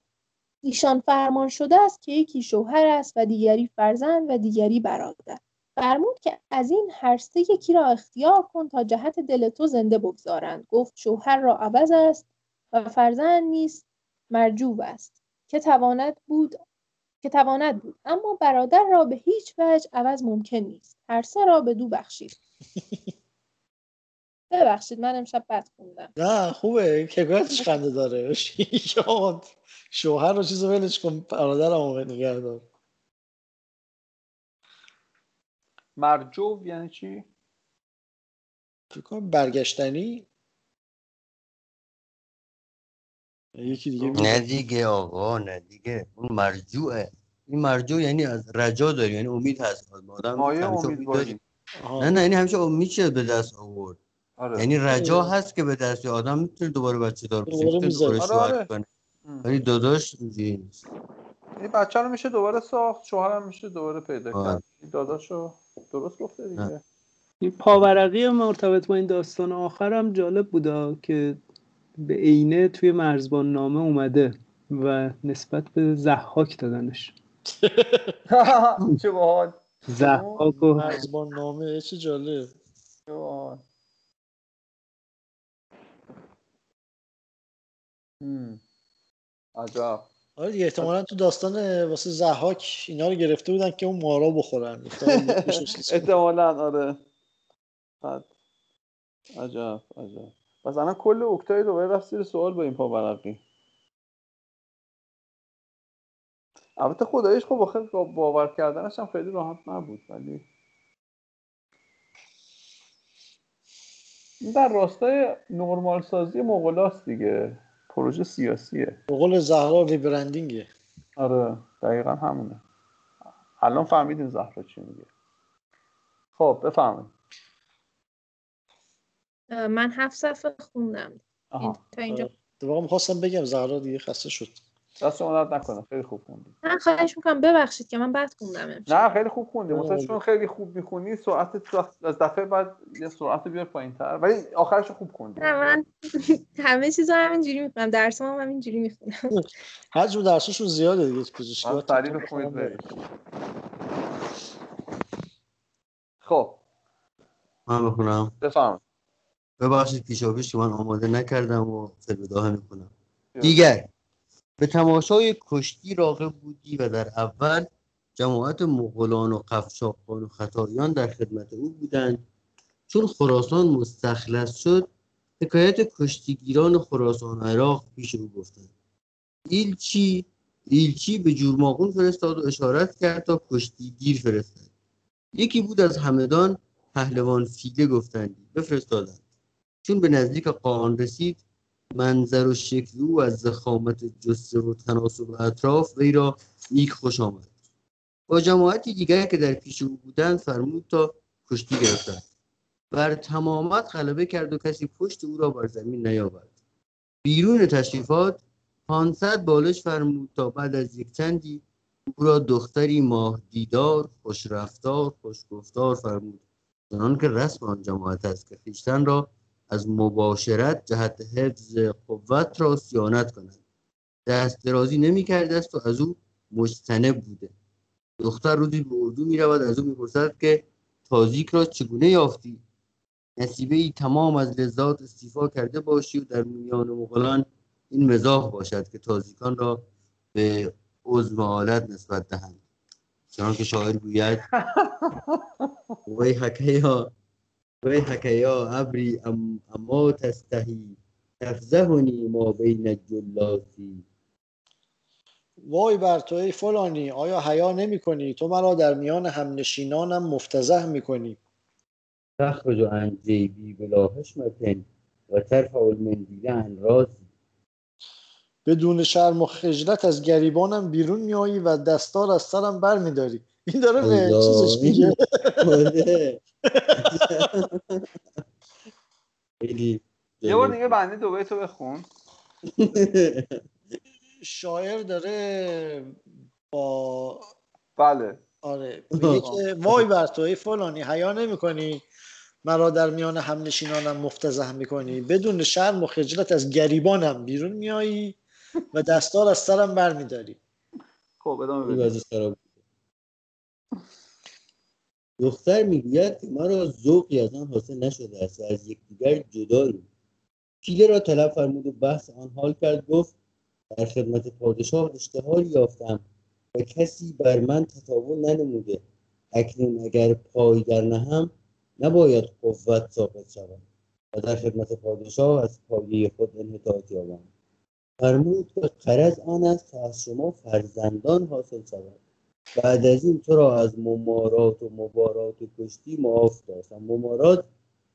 ایشان فرمان شده است که یکی شوهر است و دیگری فرزند و دیگری برادر. فرمود که از این هر سه یکی را اختیار کن تا جهت دل تو زنده بگذارند. گفت شوهر را عوض است و فرزند نیست مرجوب است که تواند بود که تواند بود. اما برادر را به هیچ وجه عوض ممکن نیست. هر سه را به دو بخشید. ببخشید من امشب بد خوندم. نه خوبه. که خنده داره. شوهر رو چیز ولش کن. برادر هم نگه دار. مرجو یعنی چی؟ فکر برگشتنی. یکی دیگه نه دیگه آقا نه دیگه. اون مرجوعه. این مرجوع یعنی از رجا داری یعنی امید هست. آدم امید داری. نه نه یعنی همیشه امید چه به دست آورد؟ آره. یعنی رجا هست که به دست آدم می‌تونه دوباره بچه دار بشه شوهر آره. کنه. ولی داداش اینجوری نیست. این بچه رو میشه دوباره ساخت شوهرم میشه دوباره پیدا کرد. داداشو درست گفته دیگه. این پاورقی مرتبط با این داستان آخرم جالب بوده که به عینه توی مرزبان نامه اومده و نسبت به زحاک دادنش. چه باحال. زحاک و مرزبان نامه چه جالب عجب. آره دیگه احتمالا تو داستان واسه زحاک اینا رو گرفته بودن که اون مارا بخورن. احتمالا آره. عجب عجب. پس الان کل اکتای دوباره رفت زیر سوال با این پاورقی البته خدایش خب آخه باور کردنش هم خیلی راحت نبود ولی در راستای نرمال سازی مغولاست دیگه. پروژه سیاسیه. مغول زهرا ریبرندینگه. آره دقیقا همونه. الان فهمیدین زهرا چی میگه. خب بفهمید من هفت صفحه خوندم. تا اینجا. دوباره می‌خواستم بگم زهرا دیگه خسته شد. دست مدت نکنه خیلی خوب خوندی. من خواهش می‌کنم ببخشید که من بد خوندم نه خیلی خوب خوندی. مثلا چون خیلی خوب می‌خونی سرعت از دفعه بعد یه سرعت بیار پایین تر. ولی آخرش خوب خوندی. نه من همه چیزا همینجوری می‌خونم. درس هم همینجوری می‌خونم. حجم درسشون زیاده دیگه پزشکی سریع بخونید خب. من بخونم. بفهم ببخشید پیشاپیش که من آماده نکردم و فلبداه می‌کنم دیگر. به تماشای کشتی راغب بودی و در اول جماعت مغولان و قفشاقان و خطایان در خدمت او بودند. چون خراسان مستخلص شد حکایت کشتیگیران خراسان عراق پیش او گفتند. ایلچی ایلچی به جورماغون فرستاد و اشارت کرد تا کشتیگیر فرستد. یکی بود از همدان پهلوان فیله گفتندی بفرستادند. چون به نزدیک قان رسید منظر و شکل او از زخامت جسه و تناسب اطراف وی را نیک خوش آمد. با جماعتی دیگر که در پیش او بودند فرمود تا کشتی گرفتند. بر تمامت غلبه کرد و کسی پشت او را بر زمین نیاورد. بیرون تشریفات پانصد بالش فرمود تا بعد از یک چندی او را دختری ماه دیدار خوش رفتار خوش گفتار فرمود. چنان که رسم آن جماعت است که خویشتن را از مباشرت جهت حفظ قوت را سیانت کنند دست درازی نمی کرده است و از او مجتنب بوده. دختر روزی به اردو می رود از او می‌پرسد که تازیک را چگونه یافتی؟ نصیبه ای تمام از لذات استیفا کرده باشی و در میان مغلان این مزاح باشد که تازیکان را به عزم آلت نسبت دهند. چنان که شاعر گوید وی حکه ویحك یا ابری ام اما تستهی تفزهنی ما بین الجلاسی وای بر تو ای فلانی آیا حیا نمی کنی؟ تو مرا در میان همنشینانم مفتزه می کنی. تخرج عن جیبی بلا حشمت و ترفع المندیل عن رازی. بدون شرم و خجلت از گریبانم بیرون میایی و دستار از سرم بر میداری این داره به چیزش میگه. یه بار دیگه بنده دو تو بخون. شاعر داره با بله. آره میگه که وای بر توی فلانی حیا نمی کنی مرا در میان هم نشینانم مفتزه می‌کنی. بدون شرم و خجلت از گریبانم بیرون میایی و دستار از سرم برمیداری. خب ادامه بده دختر می‌گوید که مرا ذوقی از آن حاصل نشده است و از یکدیگر جداییم. پیله را طلب فرمود و بحث آن حال کرد گفت در خدمت پادشاه اشتهاری یافتم و کسی بر من تطاول ننموده. اکنون اگر پای در نهم نباید قوت ثابت شود و در خدمت پادشاه از پایه خود انحطاط یابم. فرمود که قرض آن است تا از شما فرزندان حاصل شود. بعد از این تو را از ممارات و مبارات و کشتی معاف داشتم ممارات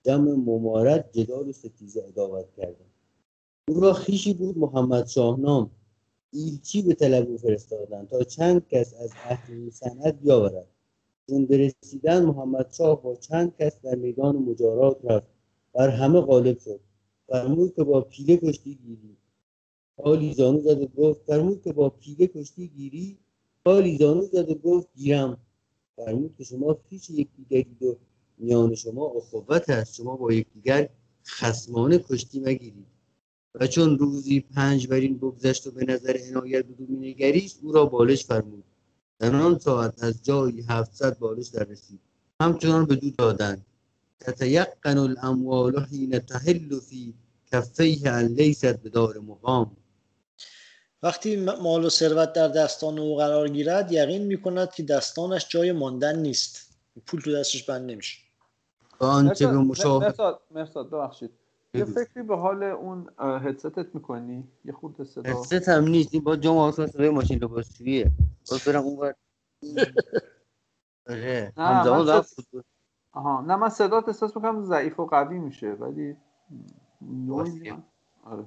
جمع ممارت جدال و ستیزه اداوت کردم. او را خیشی بود محمد شاهنام ایلچی به طلب او فرستادند تا چند کس از اهل صنعت بیاورد. چون برسیدن محمد شاه با چند کس در میدان مجارات رفت. بر همه غالب شد. فرمود که با پیله کشتی گیری. حالی زانو زد و گفت فرمود که با پیله کشتی گیری حالی زانو زد و گفت گیرم فرمود که شما هیچ یکدیگری و میان شما اخوت است. شما با یکدیگر خسمانه کشتی مگیرید. و چون روزی پنج بر این بگذشت و به نظر عنایت بدو مینگریست او را بالش فرمود. در آن ساعت از جایی هفتصد بالش در رسید. همچنان به دو دادند. تتیقن الاموال حین تحل فی کفیه ان لیست به دار مقام. وقتی مال و ثروت در دستان او قرار گیرد یقین می کند که دستانش جای ماندن نیست. پول تو دستش بند نمیشه. آنچه به مشاهده مرساد مرساد ببخشید. یه فکری به حال اون هدستت می‌کنی؟ یه خورده صدا. هدست هم نیست. این با جام آسان صدای ماشین لباسشوییه باز برم اون بر آره. همزمان صد- آها. نه من صدات احساس می‌کنم ضعیف و قوی میشه ولی نویزی آره.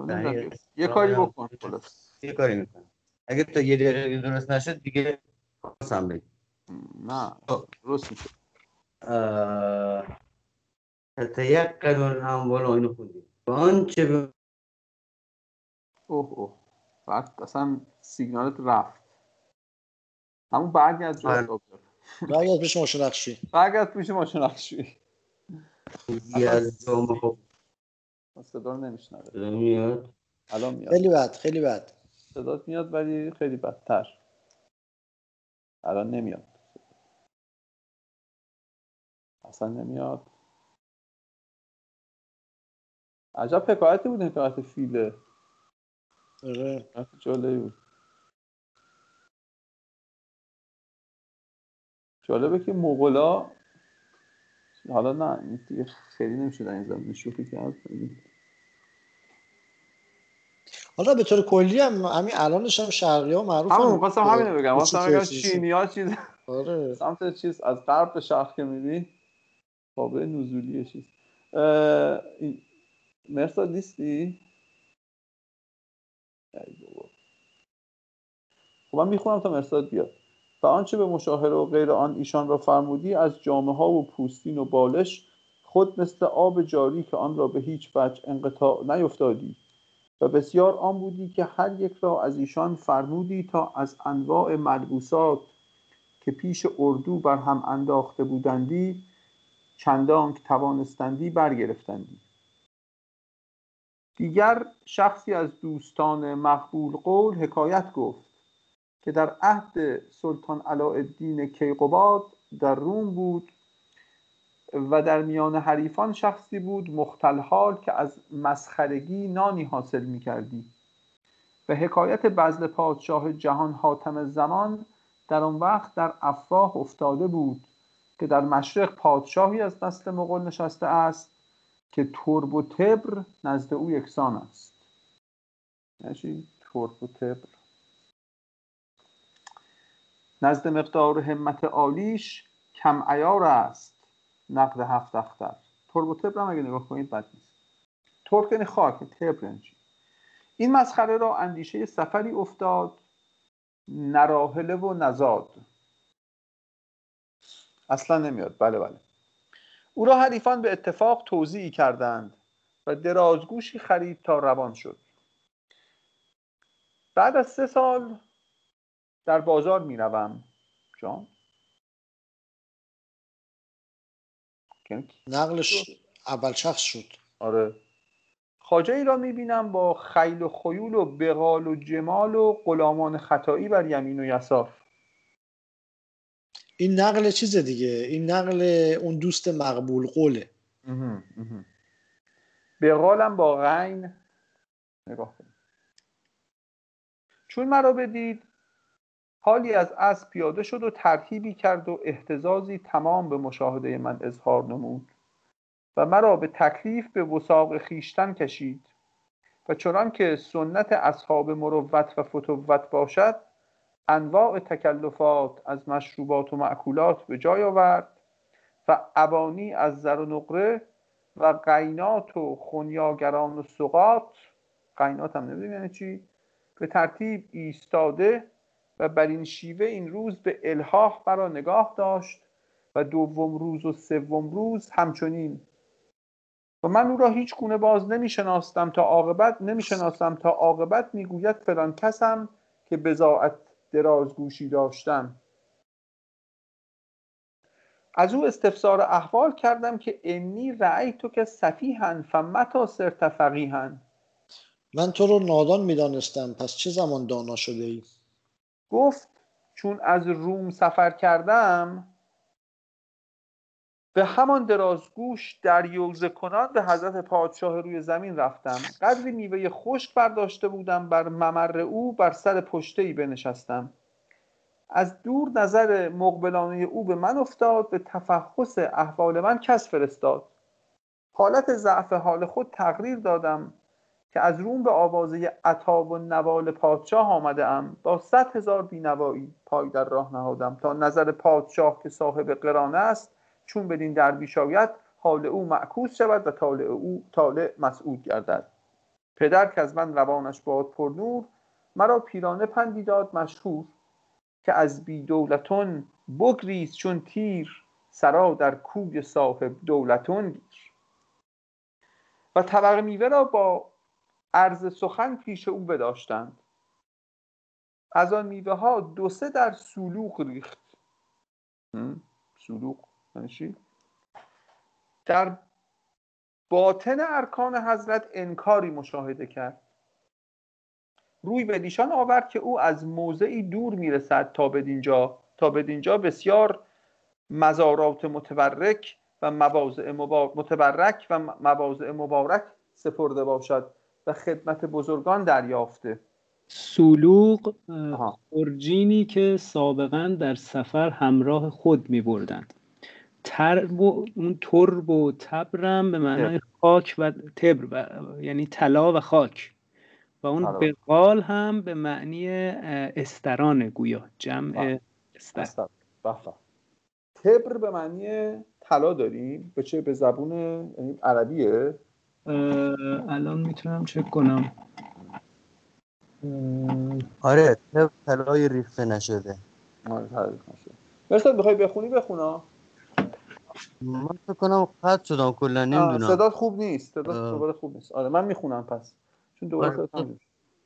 یه- یه کاری بکن خلاص. یه کاری می‌کنم. اگه تا یه دقیقه درست نشد دیگه پاسم بگی نه. خب. درست میشه. اه، تتیقن الاموال اینو خوندیم. و آنچه به اوه اوه. بعد اصلا سیگنالت رفت. همون برگرد جا آره. افتاد. برگرد پیش ماشین نقشی. برگرد پیش ماشین نقشی. از جامعه. صدا رو نمیشنوه صدا میاد؟ الان میاد. خیلی بد خیلی بد. صدات میاد ولی خیلی بدتر. الان نمیاد. اصلا نمیاد. عجب حکایتی بود حکایت فیله آره. جالبی بود. جالبه که مغلا حالا نه دیگه خیلی نمیشه در این زمین شوخی کرد. حالا به طور کلی هم همین الانش هم شرقی ها معروف همون خواستم همینو بگم. خواستم بگم چینی ها چیز آره. سمت چیز از غرب به شرق که میری بابه نزولی چیز؟ ای بابا. خب من می‌خونم تا مرساد بیاد. و آنچه به مشاهره و غیر آن ایشان را فرمودی از جامعه ها و پوستین و بالش خود مثل آب جاری که آن را به هیچ وجه انقطاع نیفتادی. و بسیار آن بودی که هر یک را از ایشان فرمودی تا از انواع ملبوسات که پیش اردو بر هم انداخته بودندی چندان که توانستندی برگرفتندی. دیگر شخصی از دوستان مقبول قول حکایت گفت. که در عهد سلطان علاءالدین کیقوباد در روم بود و در میان حریفان شخصی بود مختلحال که از مسخرگی نانی حاصل می کردی و حکایت بزل پادشاه جهان حاتم زمان در آن وقت در افواه افتاده بود که در مشرق پادشاهی از نسل مغول نشسته است که ترب و تبر نزد او یکسان است. یعنی چی؟ ترب و تبر نزد مقدار همت عالیش کم عیار است. نقد هفت اختر. ترب و تبر هم اگه نگاه کنید بد نیست. ترب یعنی خاک تبر یعنی؟ این مسخره را اندیشه سفری افتاد. نراهله و نزاد. اصلا نمیاد. بله بله. او را حریفان به اتفاق توضیحی کردند و درازگوشی خرید تا روان شد. بعد از سه سال در بازار می روم جان نقلش اول شخص شد. آره. خاجه ای را می بینم با خیل و خیول و بغال و جمال و غلامان خطایی بر یمین و یسار. این نقل چیز دیگه؟ این نقل اون دوست مقبول قوله. بغالم با غین نگاه کن. چون مرا بدید حالی از اسب پیاده شد و ترهیبی کرد و احتزازی تمام به مشاهده من اظهار نمود و مرا به تکلیف به وساق خیشتن کشید و چنان که سنت اصحاب مروت و فتوت باشد انواع تکلفات از مشروبات و معکولات به جای آورد و ابانی از زر و نقره و قینات و خونیاگران و سقات قینات هم نمی‌دونی یعنی چی به ترتیب ایستاده و بر این شیوه این روز به الحاح مرا نگاه داشت و دوم روز و سوم روز همچنین. و من او را هیچ گونه باز نمی شناستم تا عاقبت نمی شناسم تا عاقبت می‌گوید فلان کسم که بزاعت درازگوشی داشتم. از او استفسار احوال کردم که انی رعی تو که صفیحن فمتا سرت فقیهن من تو رو نادان می‌دانستم پس چه زمان دانا شده ای؟ گفت چون از روم سفر کردم به همان درازگوش دریوزه کنان به حضرت پادشاه روی زمین رفتم. قدری میوه خشک برداشته بودم بر ممر او بر سر پشته ای بنشستم. از دور نظر مقبلانه او به من افتاد به تفحص احوال من کس فرستاد. حالت ضعف حال خود تقریر دادم. که از روم به آوازه عطاب و نوال پادشاه آمده ام با صد هزار بینوایی پای در راه نهادم. تا نظر پادشاه که صاحب قرانه است چون بدین درویش آید حال او معکوس شود و طالع او طالع مسعود گردد. پدر که از من روانش باد پر نور مرا پیرانه پندی داد مشهور که از بی دولتون بگریز چون تیر سرا در کوی صاحب دولتون گیر. و طبق میوه را با عرض سخن پیش او بداشتند. از آن میوه ها دو سه در سلوک ریخت. سلوک یعنی در باطن ارکان حضرت انکاری مشاهده کرد. روی به دیشان آورد که او از موضعی دور می‌رسد تا بدینجا. تا بدینجا بسیار مزارات متبرک و مواضع متبرک و مواضع مبارک سپرده باشد. و خدمت بزرگان دریافته. سلوق ارجینی که سابقا در سفر همراه خود می بردند ترب و اون ترب و تبرم به معنای خاک و تبر یعنی طلا و خاک. و اون بقال هم به معنی استران گویا جمع بله. استر. تبر به معنی طلا داریم به چه به زبون یعنی عربیه. الان می‌تونم چک کنم. آره طلای ریخته نشده. آره نشده. بخوای بخونی؟ بخونا. من فکر کنم قطع شدم کلا نمی‌دونم. صدات خوب نیست. صدات خوب نیست. آره من می‌خونم پس. چون دوباره آره،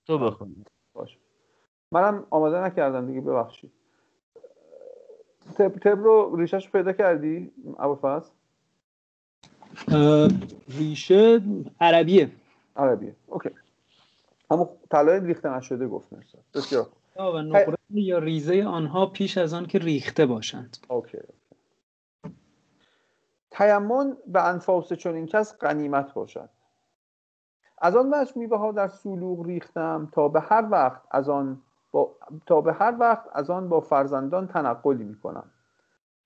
تو بخون. باشه. منم آماده نکردم دیگه ببخشید. تب, تب رو ریشش پیدا کردی؟ ابوالفضل؟ ریشه عربیه. عربیه. okay. همون طلای ریخته نشده گفت بسیار و نقره یا ریزه آنها پیش از آن که ریخته باشند. okay تیمن به انفاس چنین کس غنیمت باشد. از آن وجه میوه ها در سلوغ ریختم تا به هر وقت از آن با... تا به هر وقت از آن با فرزندان تنقلی می‌کنم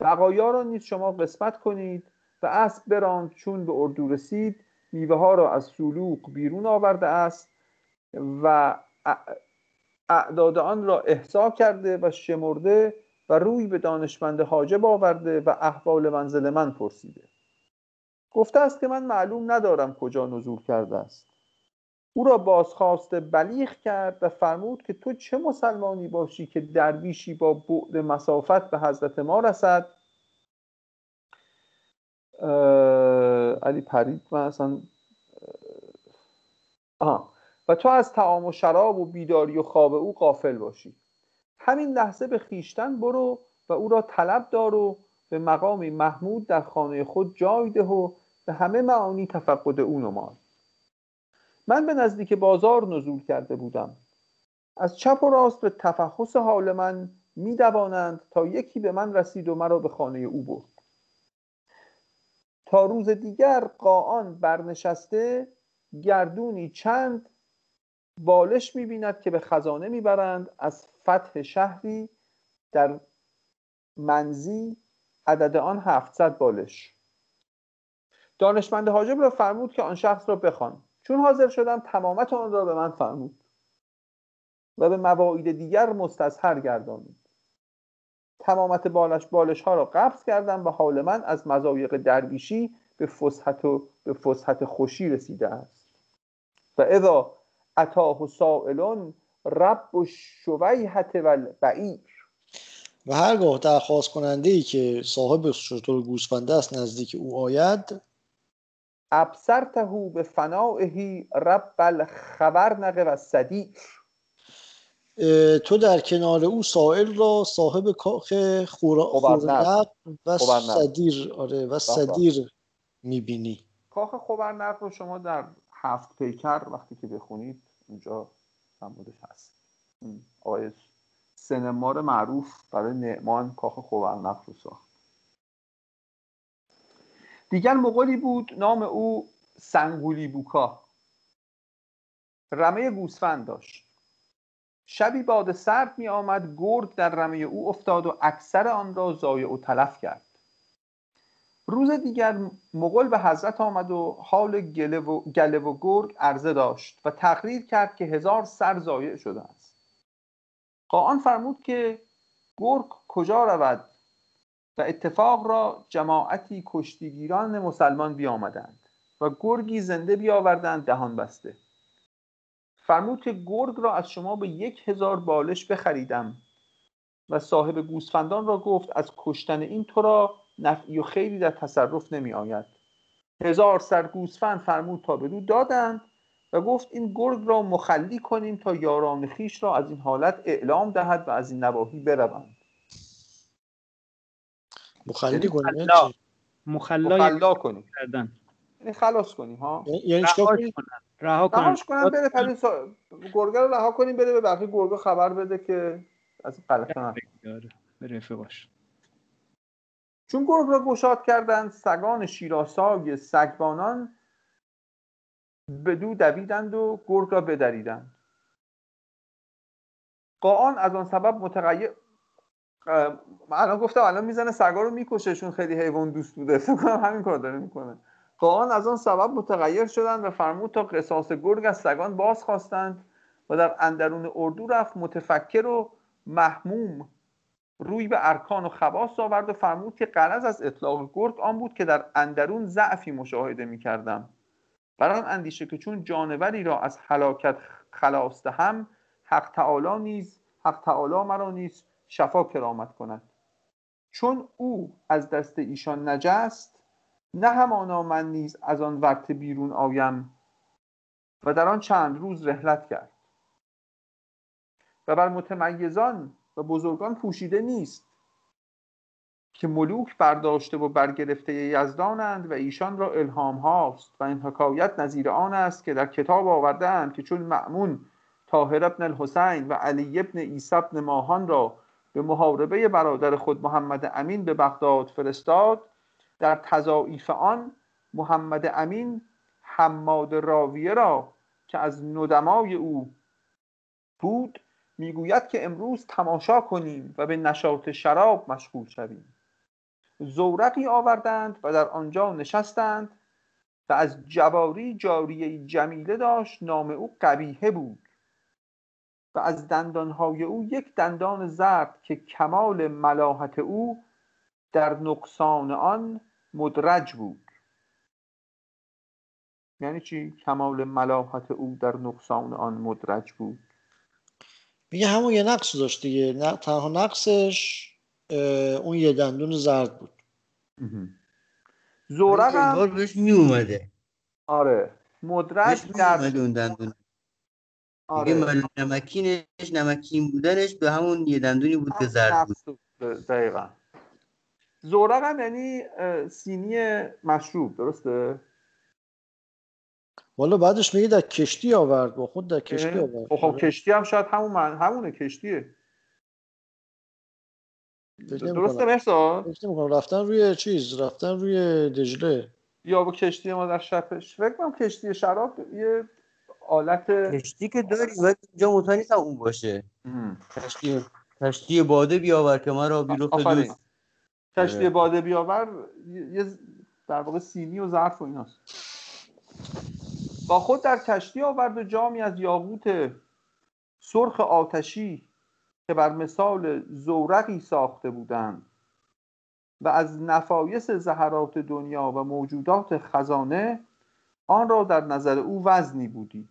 بقایا را نیز شما قسمت کنید و اسب براند چون به اردو رسید میوه ها را از سلوق بیرون آورده است و اعداد آن را احضا کرده و شمرده و روی به دانشمند حاجب آورده و احوال منزل من پرسیده. گفته است که من معلوم ندارم کجا نزول کرده است. او را بازخواست بلیغ کرد و فرمود که تو چه مسلمانی باشی که درویشی با بعد مسافت به حضرت ما رسد؟ علی پرید من اصلا آه. و تو از تعام و شراب و بیداری و خواب او قافل باشی. همین لحظه به خیشتن برو و او را طلب دار و به مقام محمود در خانه خود جای ده و به همه معانی تفقد او نمای. من به نزدیک بازار نزول کرده بودم. از چپ و راست به تفحص حال من میدوانند تا یکی به من رسید و مرا به خانه او برد. روز دیگر قاان برنشسته گردونی چند بالش می‌بیند که به خزانه می‌برند از فتح شهری در منزی عدد آن 700 بالش. دانشمند حاجب را فرمود که آن شخص را بخوان. چون حاضر شدم تمامت آن را به من فرمود و به مواعید دیگر مستظهر گردانید. تمامت بالش بالش ها را قبض کردم و حال من از مزایق درویشی به فسحت و به فسحت خوشی رسیده است. و اذا اتاه سائلون رب و شویحت و بعیر و هرگاه درخواست کننده ای که صاحب شطور گوسفنده است نزدیک او آید ابصرته به فنائهی رب الخبر نقه و صدیق تو در کنار او سائل را صاحب کاخ خورنق و صدیر آره و صدیر می‌بینی. کاخ خبرنق رو شما در هفت پیکر وقتی که بخونید اونجا نمودش هست. آقای سنمار معروف برای نعمان کاخ خبرنق رو ساخت. دیگر مغولی بود نام او سنگولی بوکا. رمه گوسفند داشت. شبی باد سرد می آمد گرگ در رمه او افتاد و اکثر آن را زایع و تلف کرد. روز دیگر مغول به حضرت آمد و حال گله و, گله و گرگ عرضه داشت و تقریر کرد که هزار سر زایع شده است. قاان فرمود که گرگ کجا رود و اتفاق را جماعتی کشتیگیران مسلمان بیامدند و گرگی زنده بیاوردند دهان بسته. فرمود که گرگ را از شما به یک هزار بالش بخریدم. و صاحب گوسفندان را گفت از کشتن این تو را نفعی و خیلی در تصرف نمی آید. هزار سر گوسفند فرمود تا بدو دادند و گفت این گرگ را مخلی کنیم تا یاران خیش را از این حالت اعلام دهد و از این نواحی بروند. مخلی یعنی کنیم؟ مخلا کنیم. یعنی خلاص کنیم ها؟ یعنی رها کنن کنن بره پری سا... گرگه رو رها کنیم بره به بقیه گرگه خبر بده که از غلطه نکنه. باش. چون گرگ را گشاد کردند سگان شیراسای سگبانان بدو دویدند و گرگ را بدریدند. قاان از آن سبب من الان گفتم الان می‌زنه سگا رو می‌کشه چون خیلی حیوان دوست بوده. فکر کنم همین کار داره می‌کنه. قاان از آن سبب متغیر شدند و فرمود تا قصاص گرگ از سگان باز خواستند و در اندرون اردو رفت متفکر و محموم. روی به ارکان و خواص آورد و فرمود که قرض از اطلاق گرگ آن بود که در اندرون ضعفی مشاهده می کردم بر آن اندیشه که چون جانوری را از هلاکت خلاص هم حق تعالی نیز حق تعالی مرا نیز شفا کرامت کند. چون او از دست ایشان نجست نه همانا من نیز از آن ورت بیرون آیم و در آن چند روز رحلت کرد. و بر متمیزان و بزرگان پوشیده نیست که ملوک برداشته و برگرفته یزدانند و ایشان را الهام هاست و این حکایت نظیر آن است که در کتاب آوردهاند که چون معمون طاهر ابن الحسین و علی ابن عیسی ابن ماهان را به محاربه برادر خود محمد امین به بغداد فرستاد در تضاعیف آن محمد امین حماد راویه را که از ندمای او بود می‌گوید که امروز تماشا کنیم و به نشاط شراب مشغول شویم. زورقی آوردند و در آنجا نشستند و از جواری جاریه جمیله داشت نام او قبیهه بود و از دندانهای او یک دندان زرد که کمال ملاحت او در نقصان آن مدرج بود. یعنی چی؟ کمال ملاحت او در نقصان آن مدرج بود. میگه همون یه نقص داشت دیگه. نه تنها نقصش اون یه دندون زرد بود. زورق هم بهش می اومده آره. مدرج در اون دندون. آره. دیگه نمکینش نمکین بودنش به همون یه دندونی بود که زرد بود. دقیقا. زورق هم یعنی سینی مشروب درسته؟ والا بعدش میگه در کشتی آورد با خود در کشتی آورد. خب, خب کشتی هم شاید همون من همونه کشتیه. درسته مرسا؟ رفتن روی چیز رفتن روی دجله. یا با کشتی ما در شبش فکر کنم کشتی شراب یه آلت کشتی که داری ولی اینجا مطمئن نیستم اون باشه. کشتی کشتی باده بیاور که ما را بیرو کشتی آره. باده بیاور یه در واقع سینی و ظرف و ایناست. با خود در کشتی آورد و جامی از یاقوت سرخ آتشی که بر مثال زورقی ساخته بودند و از نفایس زهرات دنیا و موجودات خزانه آن را در نظر او وزنی بودی.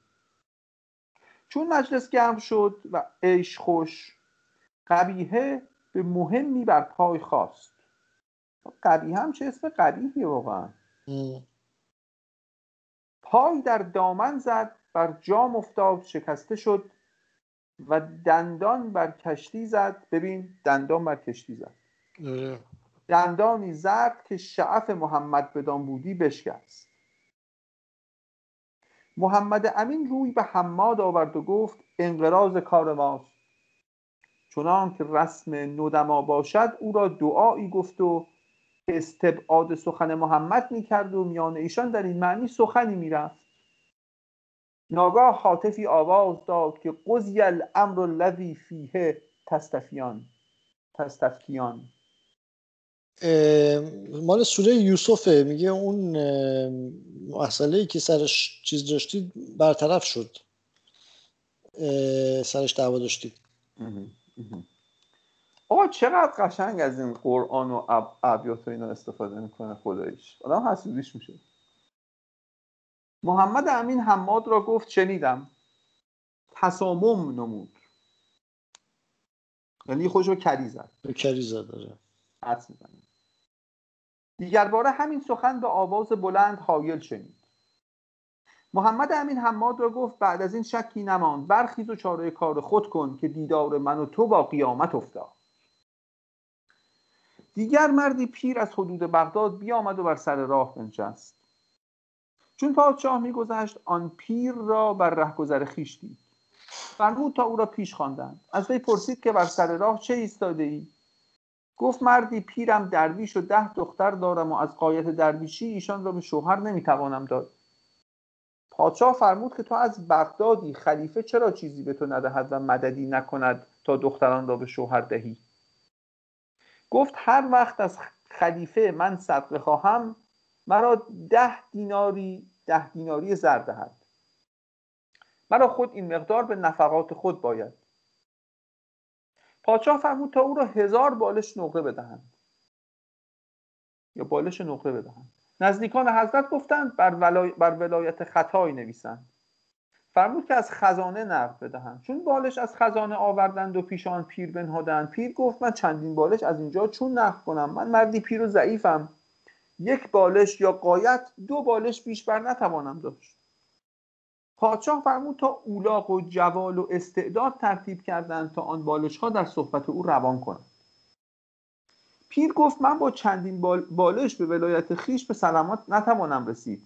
چون مجلس گرم شد و عیش خوش قبیهه به مهمی بر پای خواست قبیه هم چه اسم قبیهی واقعا. پای در دامن زد بر جام افتاد شکسته شد و دندان بر کشتی زد. ببین دندان بر کشتی زد. آره. دندانی زد که شعف محمد بدان بودی بشکست. محمد امین روی به حماد آورد و گفت انقراض کار ماست. چنان که رسم ندما باشد او را دعایی گفت و استبعاد سخن محمد می‌کرد و میان ایشان در این معنی سخنی می‌رفت. ناگاه حاطفی آواز داد که قضی الامر الذی فیه تستفیان تستفیان مال سوره یوسفه. میگه اون مسئله ای که سرش چیز داشتید برطرف شد. سرش دعوا داشتید آقا چقدر قشنگ از این قرآن و ابیات و اینا استفاده می‌کنه خدایش آدم حسودیش میشه. محمد امین حماد را گفت شنیدم. تسامم نمود. یعنی خوش رو کری زد. کری زد داره دیگر باره همین سخن به آواز بلند حایل شنید. محمد امین حماد را گفت بعد از این شکی نماند. برخیز و چاره کار خود کن که دیدار من و تو با قیامت افتاد. دیگر مردی پیر از حدود بغداد بیامد و بر سر راه بنشست. چون پادشاه میگذشت آن پیر را بر رهگذر خویش دید. فرمود تا او را پیش خواندند. از وی پرسید که بر سر راه چه ایستاده ای گفت مردی پیرم درویش و ده دختر دارم و از قایت درویشی ایشان را به شوهر نمی‌توانم داد. پادشاه فرمود که تو از بغدادی خلیفه چرا چیزی به تو ندهد و مددی نکند تا دختران را به شوهر دهی؟ گفت هر وقت از خلیفه من صدقه خواهم مرا ده دیناری ده دیناری زر دهد. مرا خود این مقدار به نفقات خود باید. پادشاه فرمود تا او را هزار بالش نقره بدهند. یا بالش نقره بدهند. نزدیکان حضرت گفتند بر, بر ولایت خطای نویسند. فرمود که از خزانه نقد بدهند چون بالش از خزانه آوردند و پیشان پیر بنهادند. پیر گفت من چندین بالش از اینجا چون نقد کنم. من مردی پیر و ضعیفم. یک بالش یا قایت دو بالش بیش بر نتوانم داشت. پادشاه فرمود تا اولاق و جوال و استعداد ترتیب کردند تا آن بالش ها در صحبت او روان کنند. پیر گفت من با چندین بالش به ولایت خیش به سلامات نتوانم رسید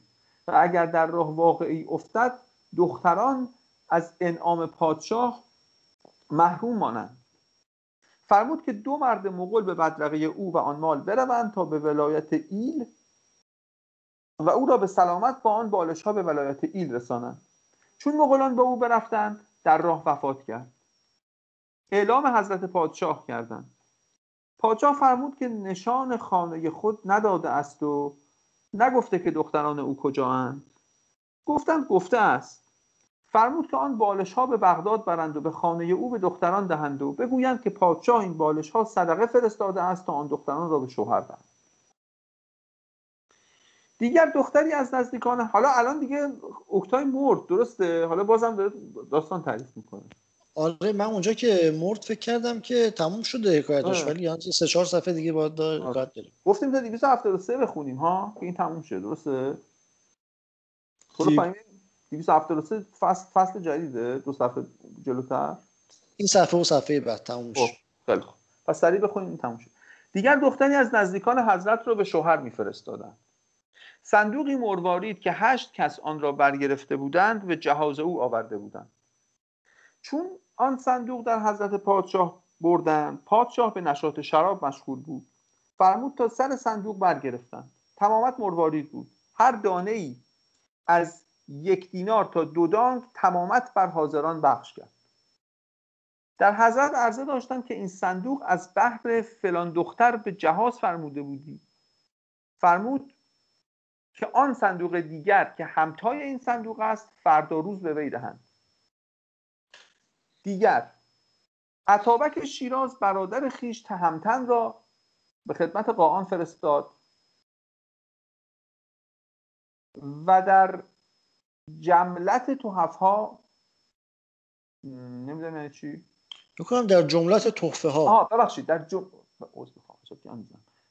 و اگر در راه واقعی افتد دختران از انعام پادشاه محروم مانند. فرمود که دو مرد مغول به بدرقه او و آن مال بروند تا به ولایت ایل و او را به سلامت با آن بالش ها به ولایت ایل رسانند. چون مغولان به او برفتند در راه وفات کرد. اعلام حضرت پادشاه کردند. پادشاه فرمود که نشان خانه خود نداده است و نگفته که دختران او کجااند. گفتند گفته است. فرمود که آن بالش ها به بغداد برند و به خانه او به دختران دهند و بگویند که پادشاه این بالش ها صدقه فرستاده است تا آن دختران را به شوهر دهند دیگر دختری از نزدیکان حالا الان دیگه اکتای مرد درسته؟ حالا بازم داره داستان تعریف می‌کنه. آره من اونجا که مرد فکر کردم که تموم شده حکایتش آره. ولی یعنی سه چهار صفحه دیگه باید داره آره. گفتیم تا 273 بخونیم ها؟ که این تموم شده درسته؟ تو رو 273 فصل فصل جدیده دو صفحه جلوتر. این صفحه و صفحه بعد تموم خب، شد خیلی خوب. پس سریع بخونیم این تموم شد دیگر دختری از نزدیکان حضرت رو به شوهر میفرستادند. صندوقی مروارید که هشت کس آن را برگرفته بودند به جهاز او آورده بودند. چون آن صندوق در حضرت پادشاه بردند پادشاه به نشاط شراب مشغول بود. فرمود تا سر صندوق برگرفتند. تمامت مروارید بود. هر دانه ای از یک دینار تا دو دانگ تمامت بر حاضران بخش کرد. در حضرت عرضه داشتند که این صندوق از بحر فلان دختر به جهاز فرموده بودی. فرمود که آن صندوق دیگر که همتای این صندوق است فردا روز به وی دهند. دیگر عطابک شیراز برادر خیش تهمتن را به خدمت قاآن فرستاد. و در جملت توحف ها نمی‌دونم یعنی چی؟ بکنم در جملت تحفه ها آها ببخشید در جم...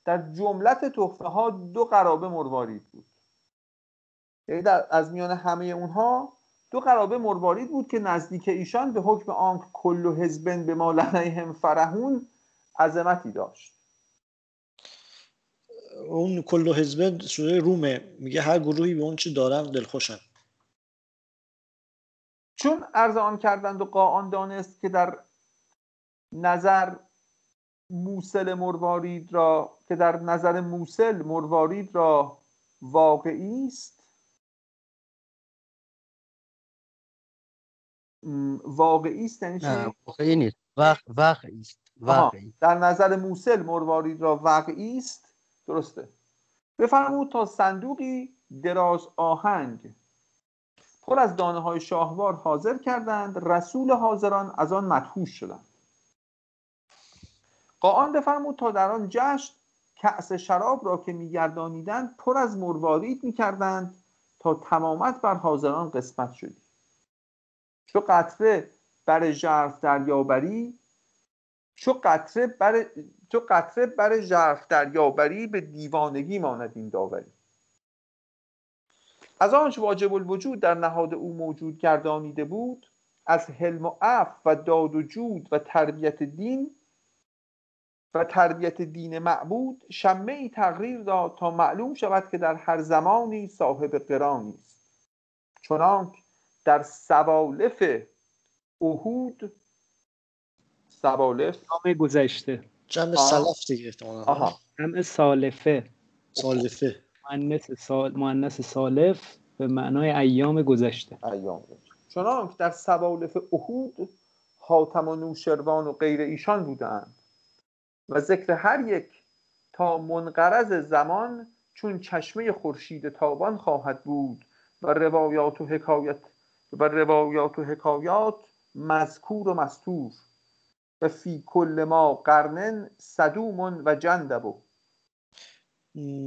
در جملت تحفه ها دو قرابه مروارید بود. یعنی در از میان همه اونها دو قرابه مروارید بود که نزدیک ایشان به حکم آنک کل و حزبن به ما لدیهم فرهون عظمتی داشت. اون کل و حزبن سوره رومه. میگه هر گروهی به اون چی دارن دلخوشن. چون عرض آن کردند و قاان دانست که در نظر موسل مروارید را که در نظر موسل مروارید را واقعی است واقعی است یعنی واقعی نیست. واقعی است. واقعی. در نظر موسل مروارید را واقعی است. درسته. بفرمود تا صندوقی دراز آهنگ. پر از دانه های شاهوار حاضر کردند رسول حاضران از آن مدهوش شدند. قاان بفرمود تا در آن جشن کأس شراب را که میگردانیدند پر از مروارید می‌کردند تا تمامت بر حاضران قسمت شدی. چو قطره بر ژرف دریابری چو قطره بر چو قطره بر ژرف دریابری به دیوانگی ماند این داوری. از آنچه واجب الوجود در نهاد او موجود گردانیده بود از حلم و عف و داد و جود و تربیت دین و تربیت دین معبود شمه ای تغییر داد تا معلوم شود که در هر زمانی صاحب قرانی است چنانک در سوالف اهود سوالف. نام گذشته. جمع سلف دیگه آها. جمع سالفه. سالفه. مؤنث سال سالف به معنای ایام گذشته. ایام چنانک در سوالف اهود حاتم و نوشروان و غیر ایشان بودند و ذکر هر یک تا منقرض زمان چون چشمه خورشید تابان خواهد بود و روایات و حکایت و روایات و حکایات مذکور و مستور. و فی کل ما قرنن صدوم و جندبو.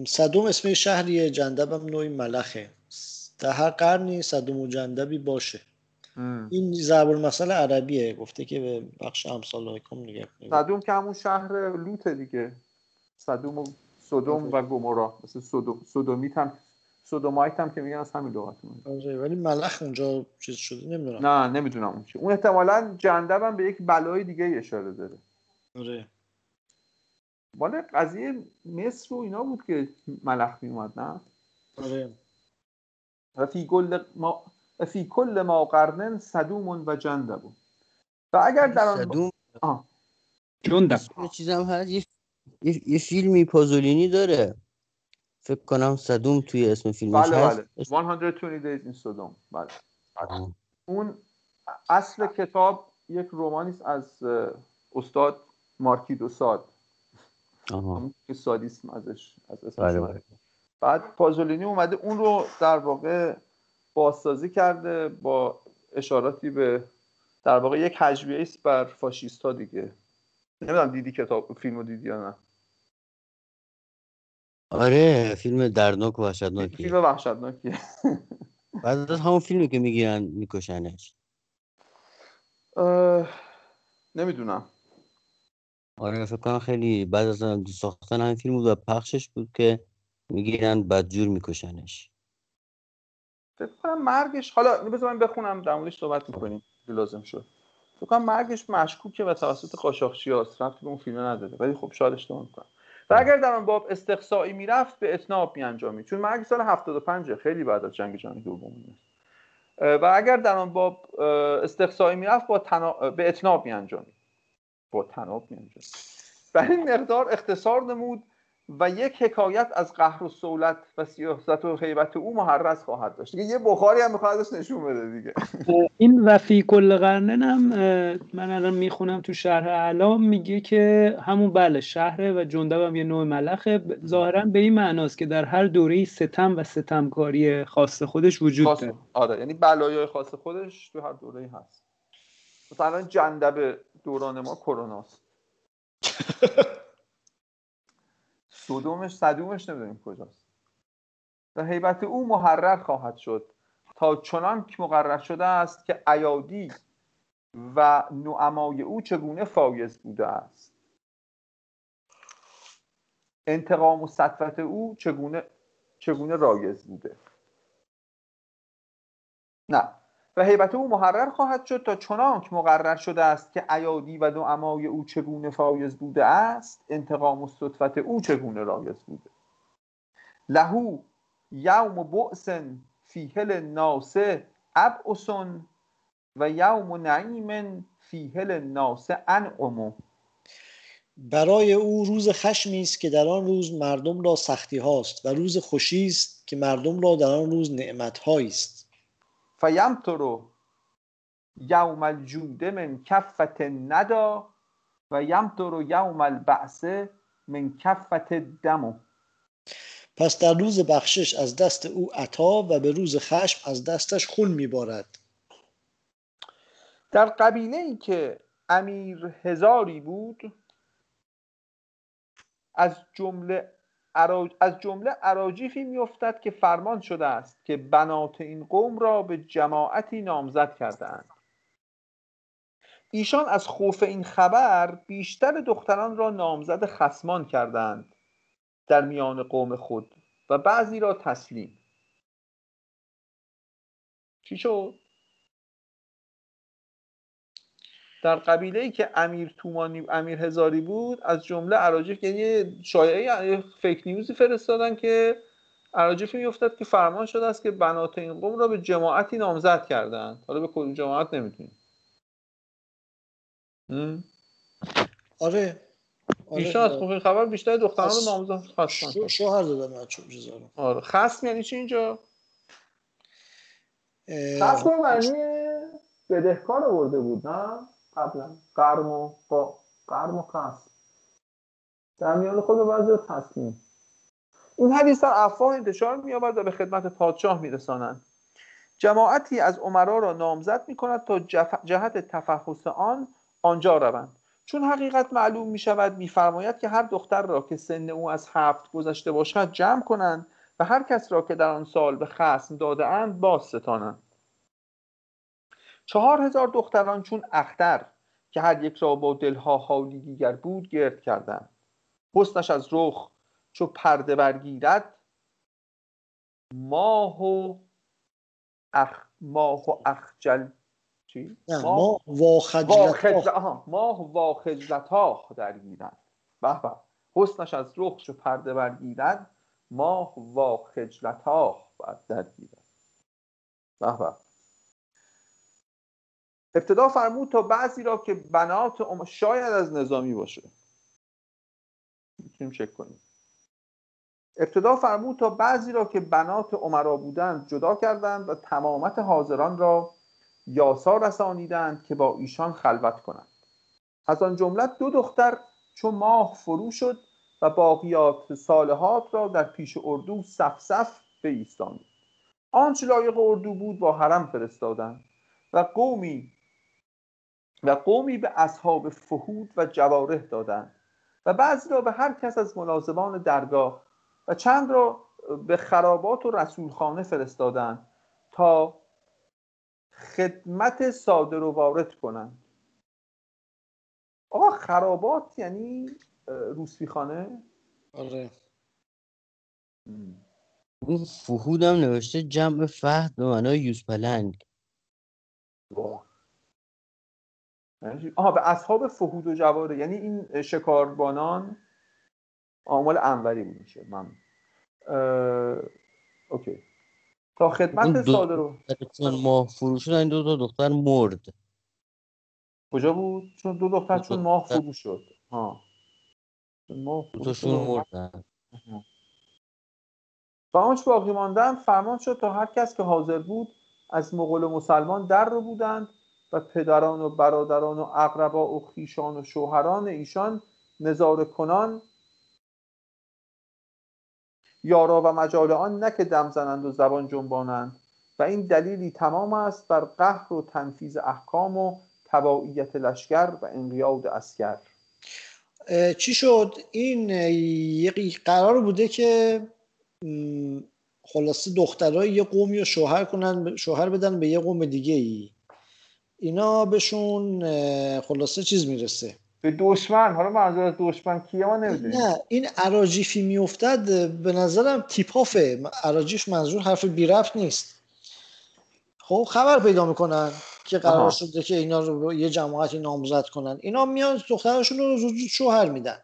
صدوم اسم شهریه جندب هم نوعی ملخه. در هر قرنی صدوم و جندبی باشه. این ضرب المثل عربیه گفته که به بخش امثال کم نگه. صدوم که همون شهر لوت دیگه. صدوم و صدوم و گمورا مثل صدومیت هم سودومایت هم که میگن از همین لغت آره، ولی ملخ اونجا چیز شده نمی‌دونم. نه نمی‌دونم اون چی. اون احتمالا جندب هم به یک بلای دیگه اشاره داره. آره. مال قضیه مصر و اینا بود که ملخ میومد نه؟ آره. و فی کل ما فی کل ما قرنن صدوم و جندب. و اگر در آن صدوم؟ جندب. چیزم هست یه, یه فیلمی پازولینی داره. فکر کنم صدوم توی اسم فیلمش بله هست. بله. 120 days in Sodom بله. اون اصل کتاب یک رومانی است از استاد مارکی دو ساد که سادیسم ازش از اسمش بله بله. بعد پازولینی اومده اون رو در واقع بازسازی کرده با اشاراتی به در واقع یک هجویه است بر فاشیستا دیگه. نمی‌دونم دیدی کتاب فیلم رو دیدی یا نه. آره فیلم دردناک و وحشتناکی فیلم وحشتناکیه. بعد از همون فیلمی که می‌گیرن میکشنش. نمی‌دونم. آره فکر کنم خیلی بعد از ساختن همین فیلم بود و پخشش بود که می‌گیرن بدجور میکشنش. فکر کنم مرگش حالا بذار من بخونم در موردش صحبت می‌کنیم لازم شد. فکر کنم مرگش مشکوکه و توسط قاچاقچی هست رفتی به اون فیلم نداره. ولی خب شاید اشتباه می‌کنم. و اگر در آن باب استقصایی می‌رفت به اتناب میانجامید چون مرگ سال 75 خیلی بعد از جنگ جهانی دوم و اگر در آن باب استقصایی می‌رفت با تنا... به اتناب میانجامید با تناب میانجامید بر این مقدار اختصار نمود و یک حکایت از قهر و سولت و سیاست و حیبت او محرز خواهد داشت. دیگه یه بخاری هم می‌خواد ازش نشون بده دیگه. این وفی کل قرنن هم من الان می‌خونم تو شهر اعلام میگه که همون بله شهره و جندب هم یه نوع ملخه. ظاهرا به این معناست که در هر دوره ستم و ستمکاری خاص خودش وجود داره. آره یعنی بلایای خاص خودش تو هر دوره هست. مثلا جندب دوران ما کروناست. صدومش صدومش نمی‌دونیم کجاست. و حیبت او محرر خواهد شد تا چنان که مقرر شده است که ایادی و نعمای او چگونه فایز بوده است. انتقام و سطفت او چگونه چگونه رایز بوده؟ نه. و هیبت او محرر خواهد شد تا چنانک مقرر شده است که ایادی و نعمای او چگونه فایض بوده است انتقام و صدفت او چگونه رایز بوده. له یوم بؤس فیه للناس أبؤس و یوم نعیم فیه للناس أنعم برای او روز خشمی است که در آن روز مردم را سختی هاست و روز خوشی است که مردم را در آن روز نعمت است. فیمطر یوم الجود من کفت ندا و یمطر یوم البعث من کفت دمو پس در روز بخشش از دست او عطا و به روز خشم از دستش خون میبارد. در قبیله ای که امیر هزاری بود از جمله از جمله عراجیفی میافتد که فرمان شده است که بنات این قوم را به جماعتی نامزد کردهاند ایشان از خوف این خبر بیشتر دختران را نامزد خسمان کردند در میان قوم خود و بعضی را تسلیم چی شد؟ در قبیله ای که امیر تومانی امیر هزاری بود از جمله عراجیف یعنی شایعه فیک نیوزی فرستادن که عراجیفی میافتد که فرمان شده است که بنات این قوم را به جماعتی نامزد کردند. حالا به کدوم جماعت نمی‌تونیم آره. بیشتر از خوبی خبر بیشتر دختران رو نامزد خواستن. شوهر دادن آره. خصم یعنی چی اینجا؟ خصم معنی بدهکار برده بود نه؟ قبلا. قرم و با قرم و خصم در میان خود بعضی تصمیم این حدیث در افواه انتشار می‌یابد و به خدمت پادشاه میرسانند. جماعتی از عمرا را نامزد می کند تا جهت تفحص آن آنجا روند. چون حقیقت معلوم می شود میفرماید که هر دختر را که سن او از هفت گذشته باشد جمع کنند و هر کس را که در آن سال به خسم داده اند باز ستانند. چهار هزار دختران چون اختر که هر یک را با دلها حالی دیگر بود گرد کردند. حسنش از رخ چو پرده برگیرد ماه و اخ ماه و اخجل چی؟ ماه ماه واخجلتاخ درگیرد به به. حسنش از رخ چو پرده برگیرد ماه واخجلتاخ درگیرد به به. ابتدا فرمود تا بعضی را که بنات ام... شاید از نظامی باشه. می‌تونیم چک کنیم. ابتدا فرمود تا بعضی را که بنات عمرا بودند جدا کردند و تمامت حاضران را یاسا رسانیدند که با ایشان خلوت کنند. از آن جمله دو دختر چون ماه فرو شد و باقیات صالحات را در پیش اردو صف صف ایستانید آنچه لایق اردو بود با حرم فرستادند و قومی و قومی به اصحاب فهود و جواره دادند و بعضی را به هر کس از ملازمان درگاه و چند را به خرابات و رسولخانه فرستادند تا خدمت صادر و وارد کنند. آقا خرابات یعنی روسفی خانه آره. اون فهود هم نوشته جمع فهد به معنای یوز پلنگ آها به اصحاب فهود و جواره. یعنی این شکاربانان آمال انوری میشه. من اوکی. تا خدمت صادر رو ماه فروش این دو تا دختر مرد. کجا بود؟ چون دو دختر چون ماه فروش شد. ها. ماه مردن. و آنچه باقی ماندن فرمان شد تا هر کس که حاضر بود از مغول مسلمان در رو بودند و پدران و برادران و اقربا و خیشان و شوهران ایشان نظاره کنان. یارا و مجال آن نه که دم زنند و زبان جنبانند. و این دلیلی تمام است بر قهر و تنفیز احکام و تبعیت لشکر و انقیاد اسکر چی شد؟ این یه قرار بوده که خلاصه دخترای یه قومی رو شوهر کنن شوهر بدن به یه قوم دیگه ای اینا بهشون خلاصه چیز می‌رسه. به دشمن حالا منظور از دشمن کیه ما نمی‌دونیم. نه این عراجیفی میافتد به نظرم تیپافه عراجیف منظور حرف بی رفت نیست. خب خبر پیدا می‌کنن که قرار شده که اینا رو یه جماعتی نامزد کنن. اینا میان دخترشون رو زود شوهر میدن.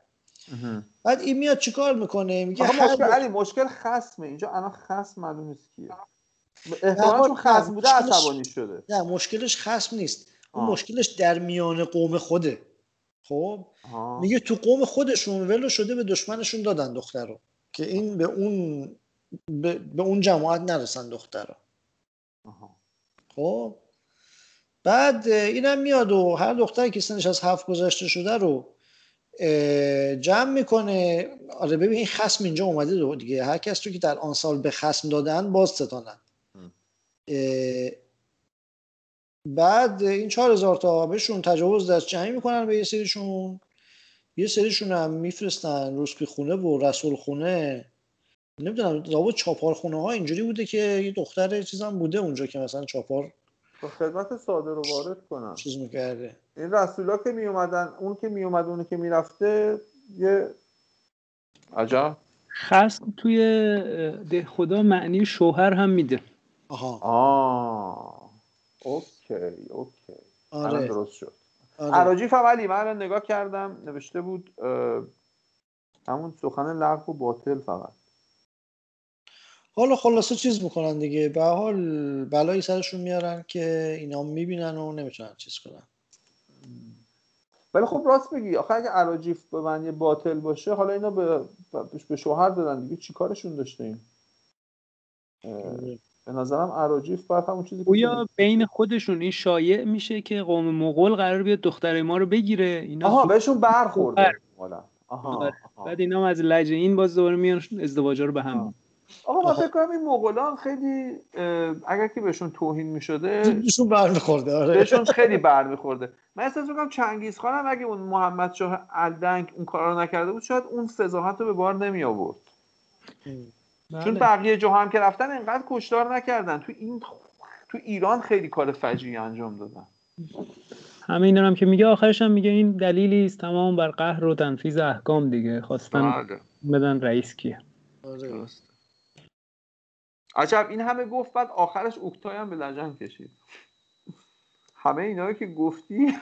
بعد این میاد چیکار می‌کنه؟ میگه مشکل علی مشکل خصمه. اینجا الان خصم معلوم نیست کیه. احتمالاً چون خصم بوده عصبانی شده. نه مشکلش خصم نیست. اون مشکلش در میان قوم خوده. خب؟ میگه تو قوم خودشون ولو شده به دشمنشون دادن دختر رو که این به اون به, به اون جماعت نرسن دختر رو خب؟ بعد اینم میاد و هر دختری که سنش از هفت گذشته شده رو جمع می‌کنه. آره ببین این خسم اینجا اومده دو دیگه. هر کس تو که در آن سال به خسم دادن باز ستانن. بعد این چهار هزار تا بهشون تجاوز دست جمعی می‌کنن به یه سریشون. یه سریشون هم میفرستن روسپی خونه و رسول خونه. نمی‌دونم لابد چاپار خونه ها اینجوری بوده که یه دختر چیزم بوده اونجا که مثلا چاپار با خدمت صادر رو وارد کنم چیز می‌کرده. این رسولا که میومدن اون که میومد اون که می‌رفته یه عجب. خصم توی ده خدا معنی شوهر هم میده. آها. آه. اوکی اوکی. آره. درست شد. آره. عراجیف هم علی من نگاه کردم نوشته بود همون سخن لغو و باطل فقط. حالا خلاصه چیز می‌کنن دیگه. به حال بلایی سرشون میارن که اینا می‌بینن و نمی‌تونن چیز کنن. ولی خب راست بگی آخه اگه عراجیف به معنی باطل باشه حالا اینا به به شوهر دادن دیگه. چی کارشون داشته این به نظرم عراجیف باید همون چیزی گویا بین خودشون این شایع میشه که قوم مغول قرار بیاد دختر ما رو بگیره. اینا آها بهشون برخورده آها. آها. بعد اینا از لجه این باز دوباره میان ازدواجا رو به هم. آقا من فکر کنم این مغولان خیلی اگر که بهشون توهین می‌شده بهشون برمیخورده آره. بهشون خیلی برمیخورده من احساس می‌کنم چنگیز خان هم اگه اون محمد شاه الدنگ اون کارا رو نکرده بود شاید اون فضاحت رو به بار نمی آورد چون بقیه جاها هم که رفتن اینقدر کشتار نکردن. تو این تو ایران خیلی کار فجیعی انجام دادن. همین هم که میگه آخرش هم میگه این دلیلی است. تمام بر قهر و تنفیذ احکام دیگه. خواستن بله. بدن رئیس کیه. آره. عجب این همه گفت بعد آخرش اوکتای هم به لجن کشید. همه اینا که گفتی؟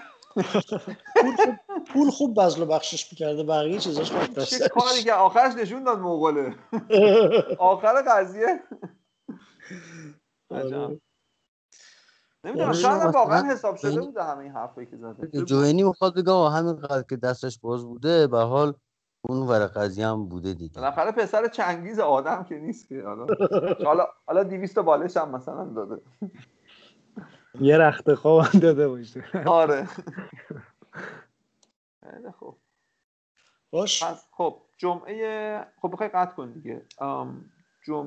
پول خوب بزل و بخشش می‌کرده بقیه چیزاش چه کاری که آخرش نشون داد مغوله. آخر قضیه. عجب. نمی‌دونم شاید واقعا حساب شده بوده همه این حرفایی که زده. جوینی می‌خواد بگم همین قدر که دستش باز بوده به حال اون ور قضیه هم بوده دیگه. بالاخره پسر چنگیز آدم که نیست که حالا. حالا حالا 200 بالش هم مثلا داده. یه رخت خواب داده باشه. آره. خوب. باش. خب جمعه خب بخوای قطع کن دیگه. جمعه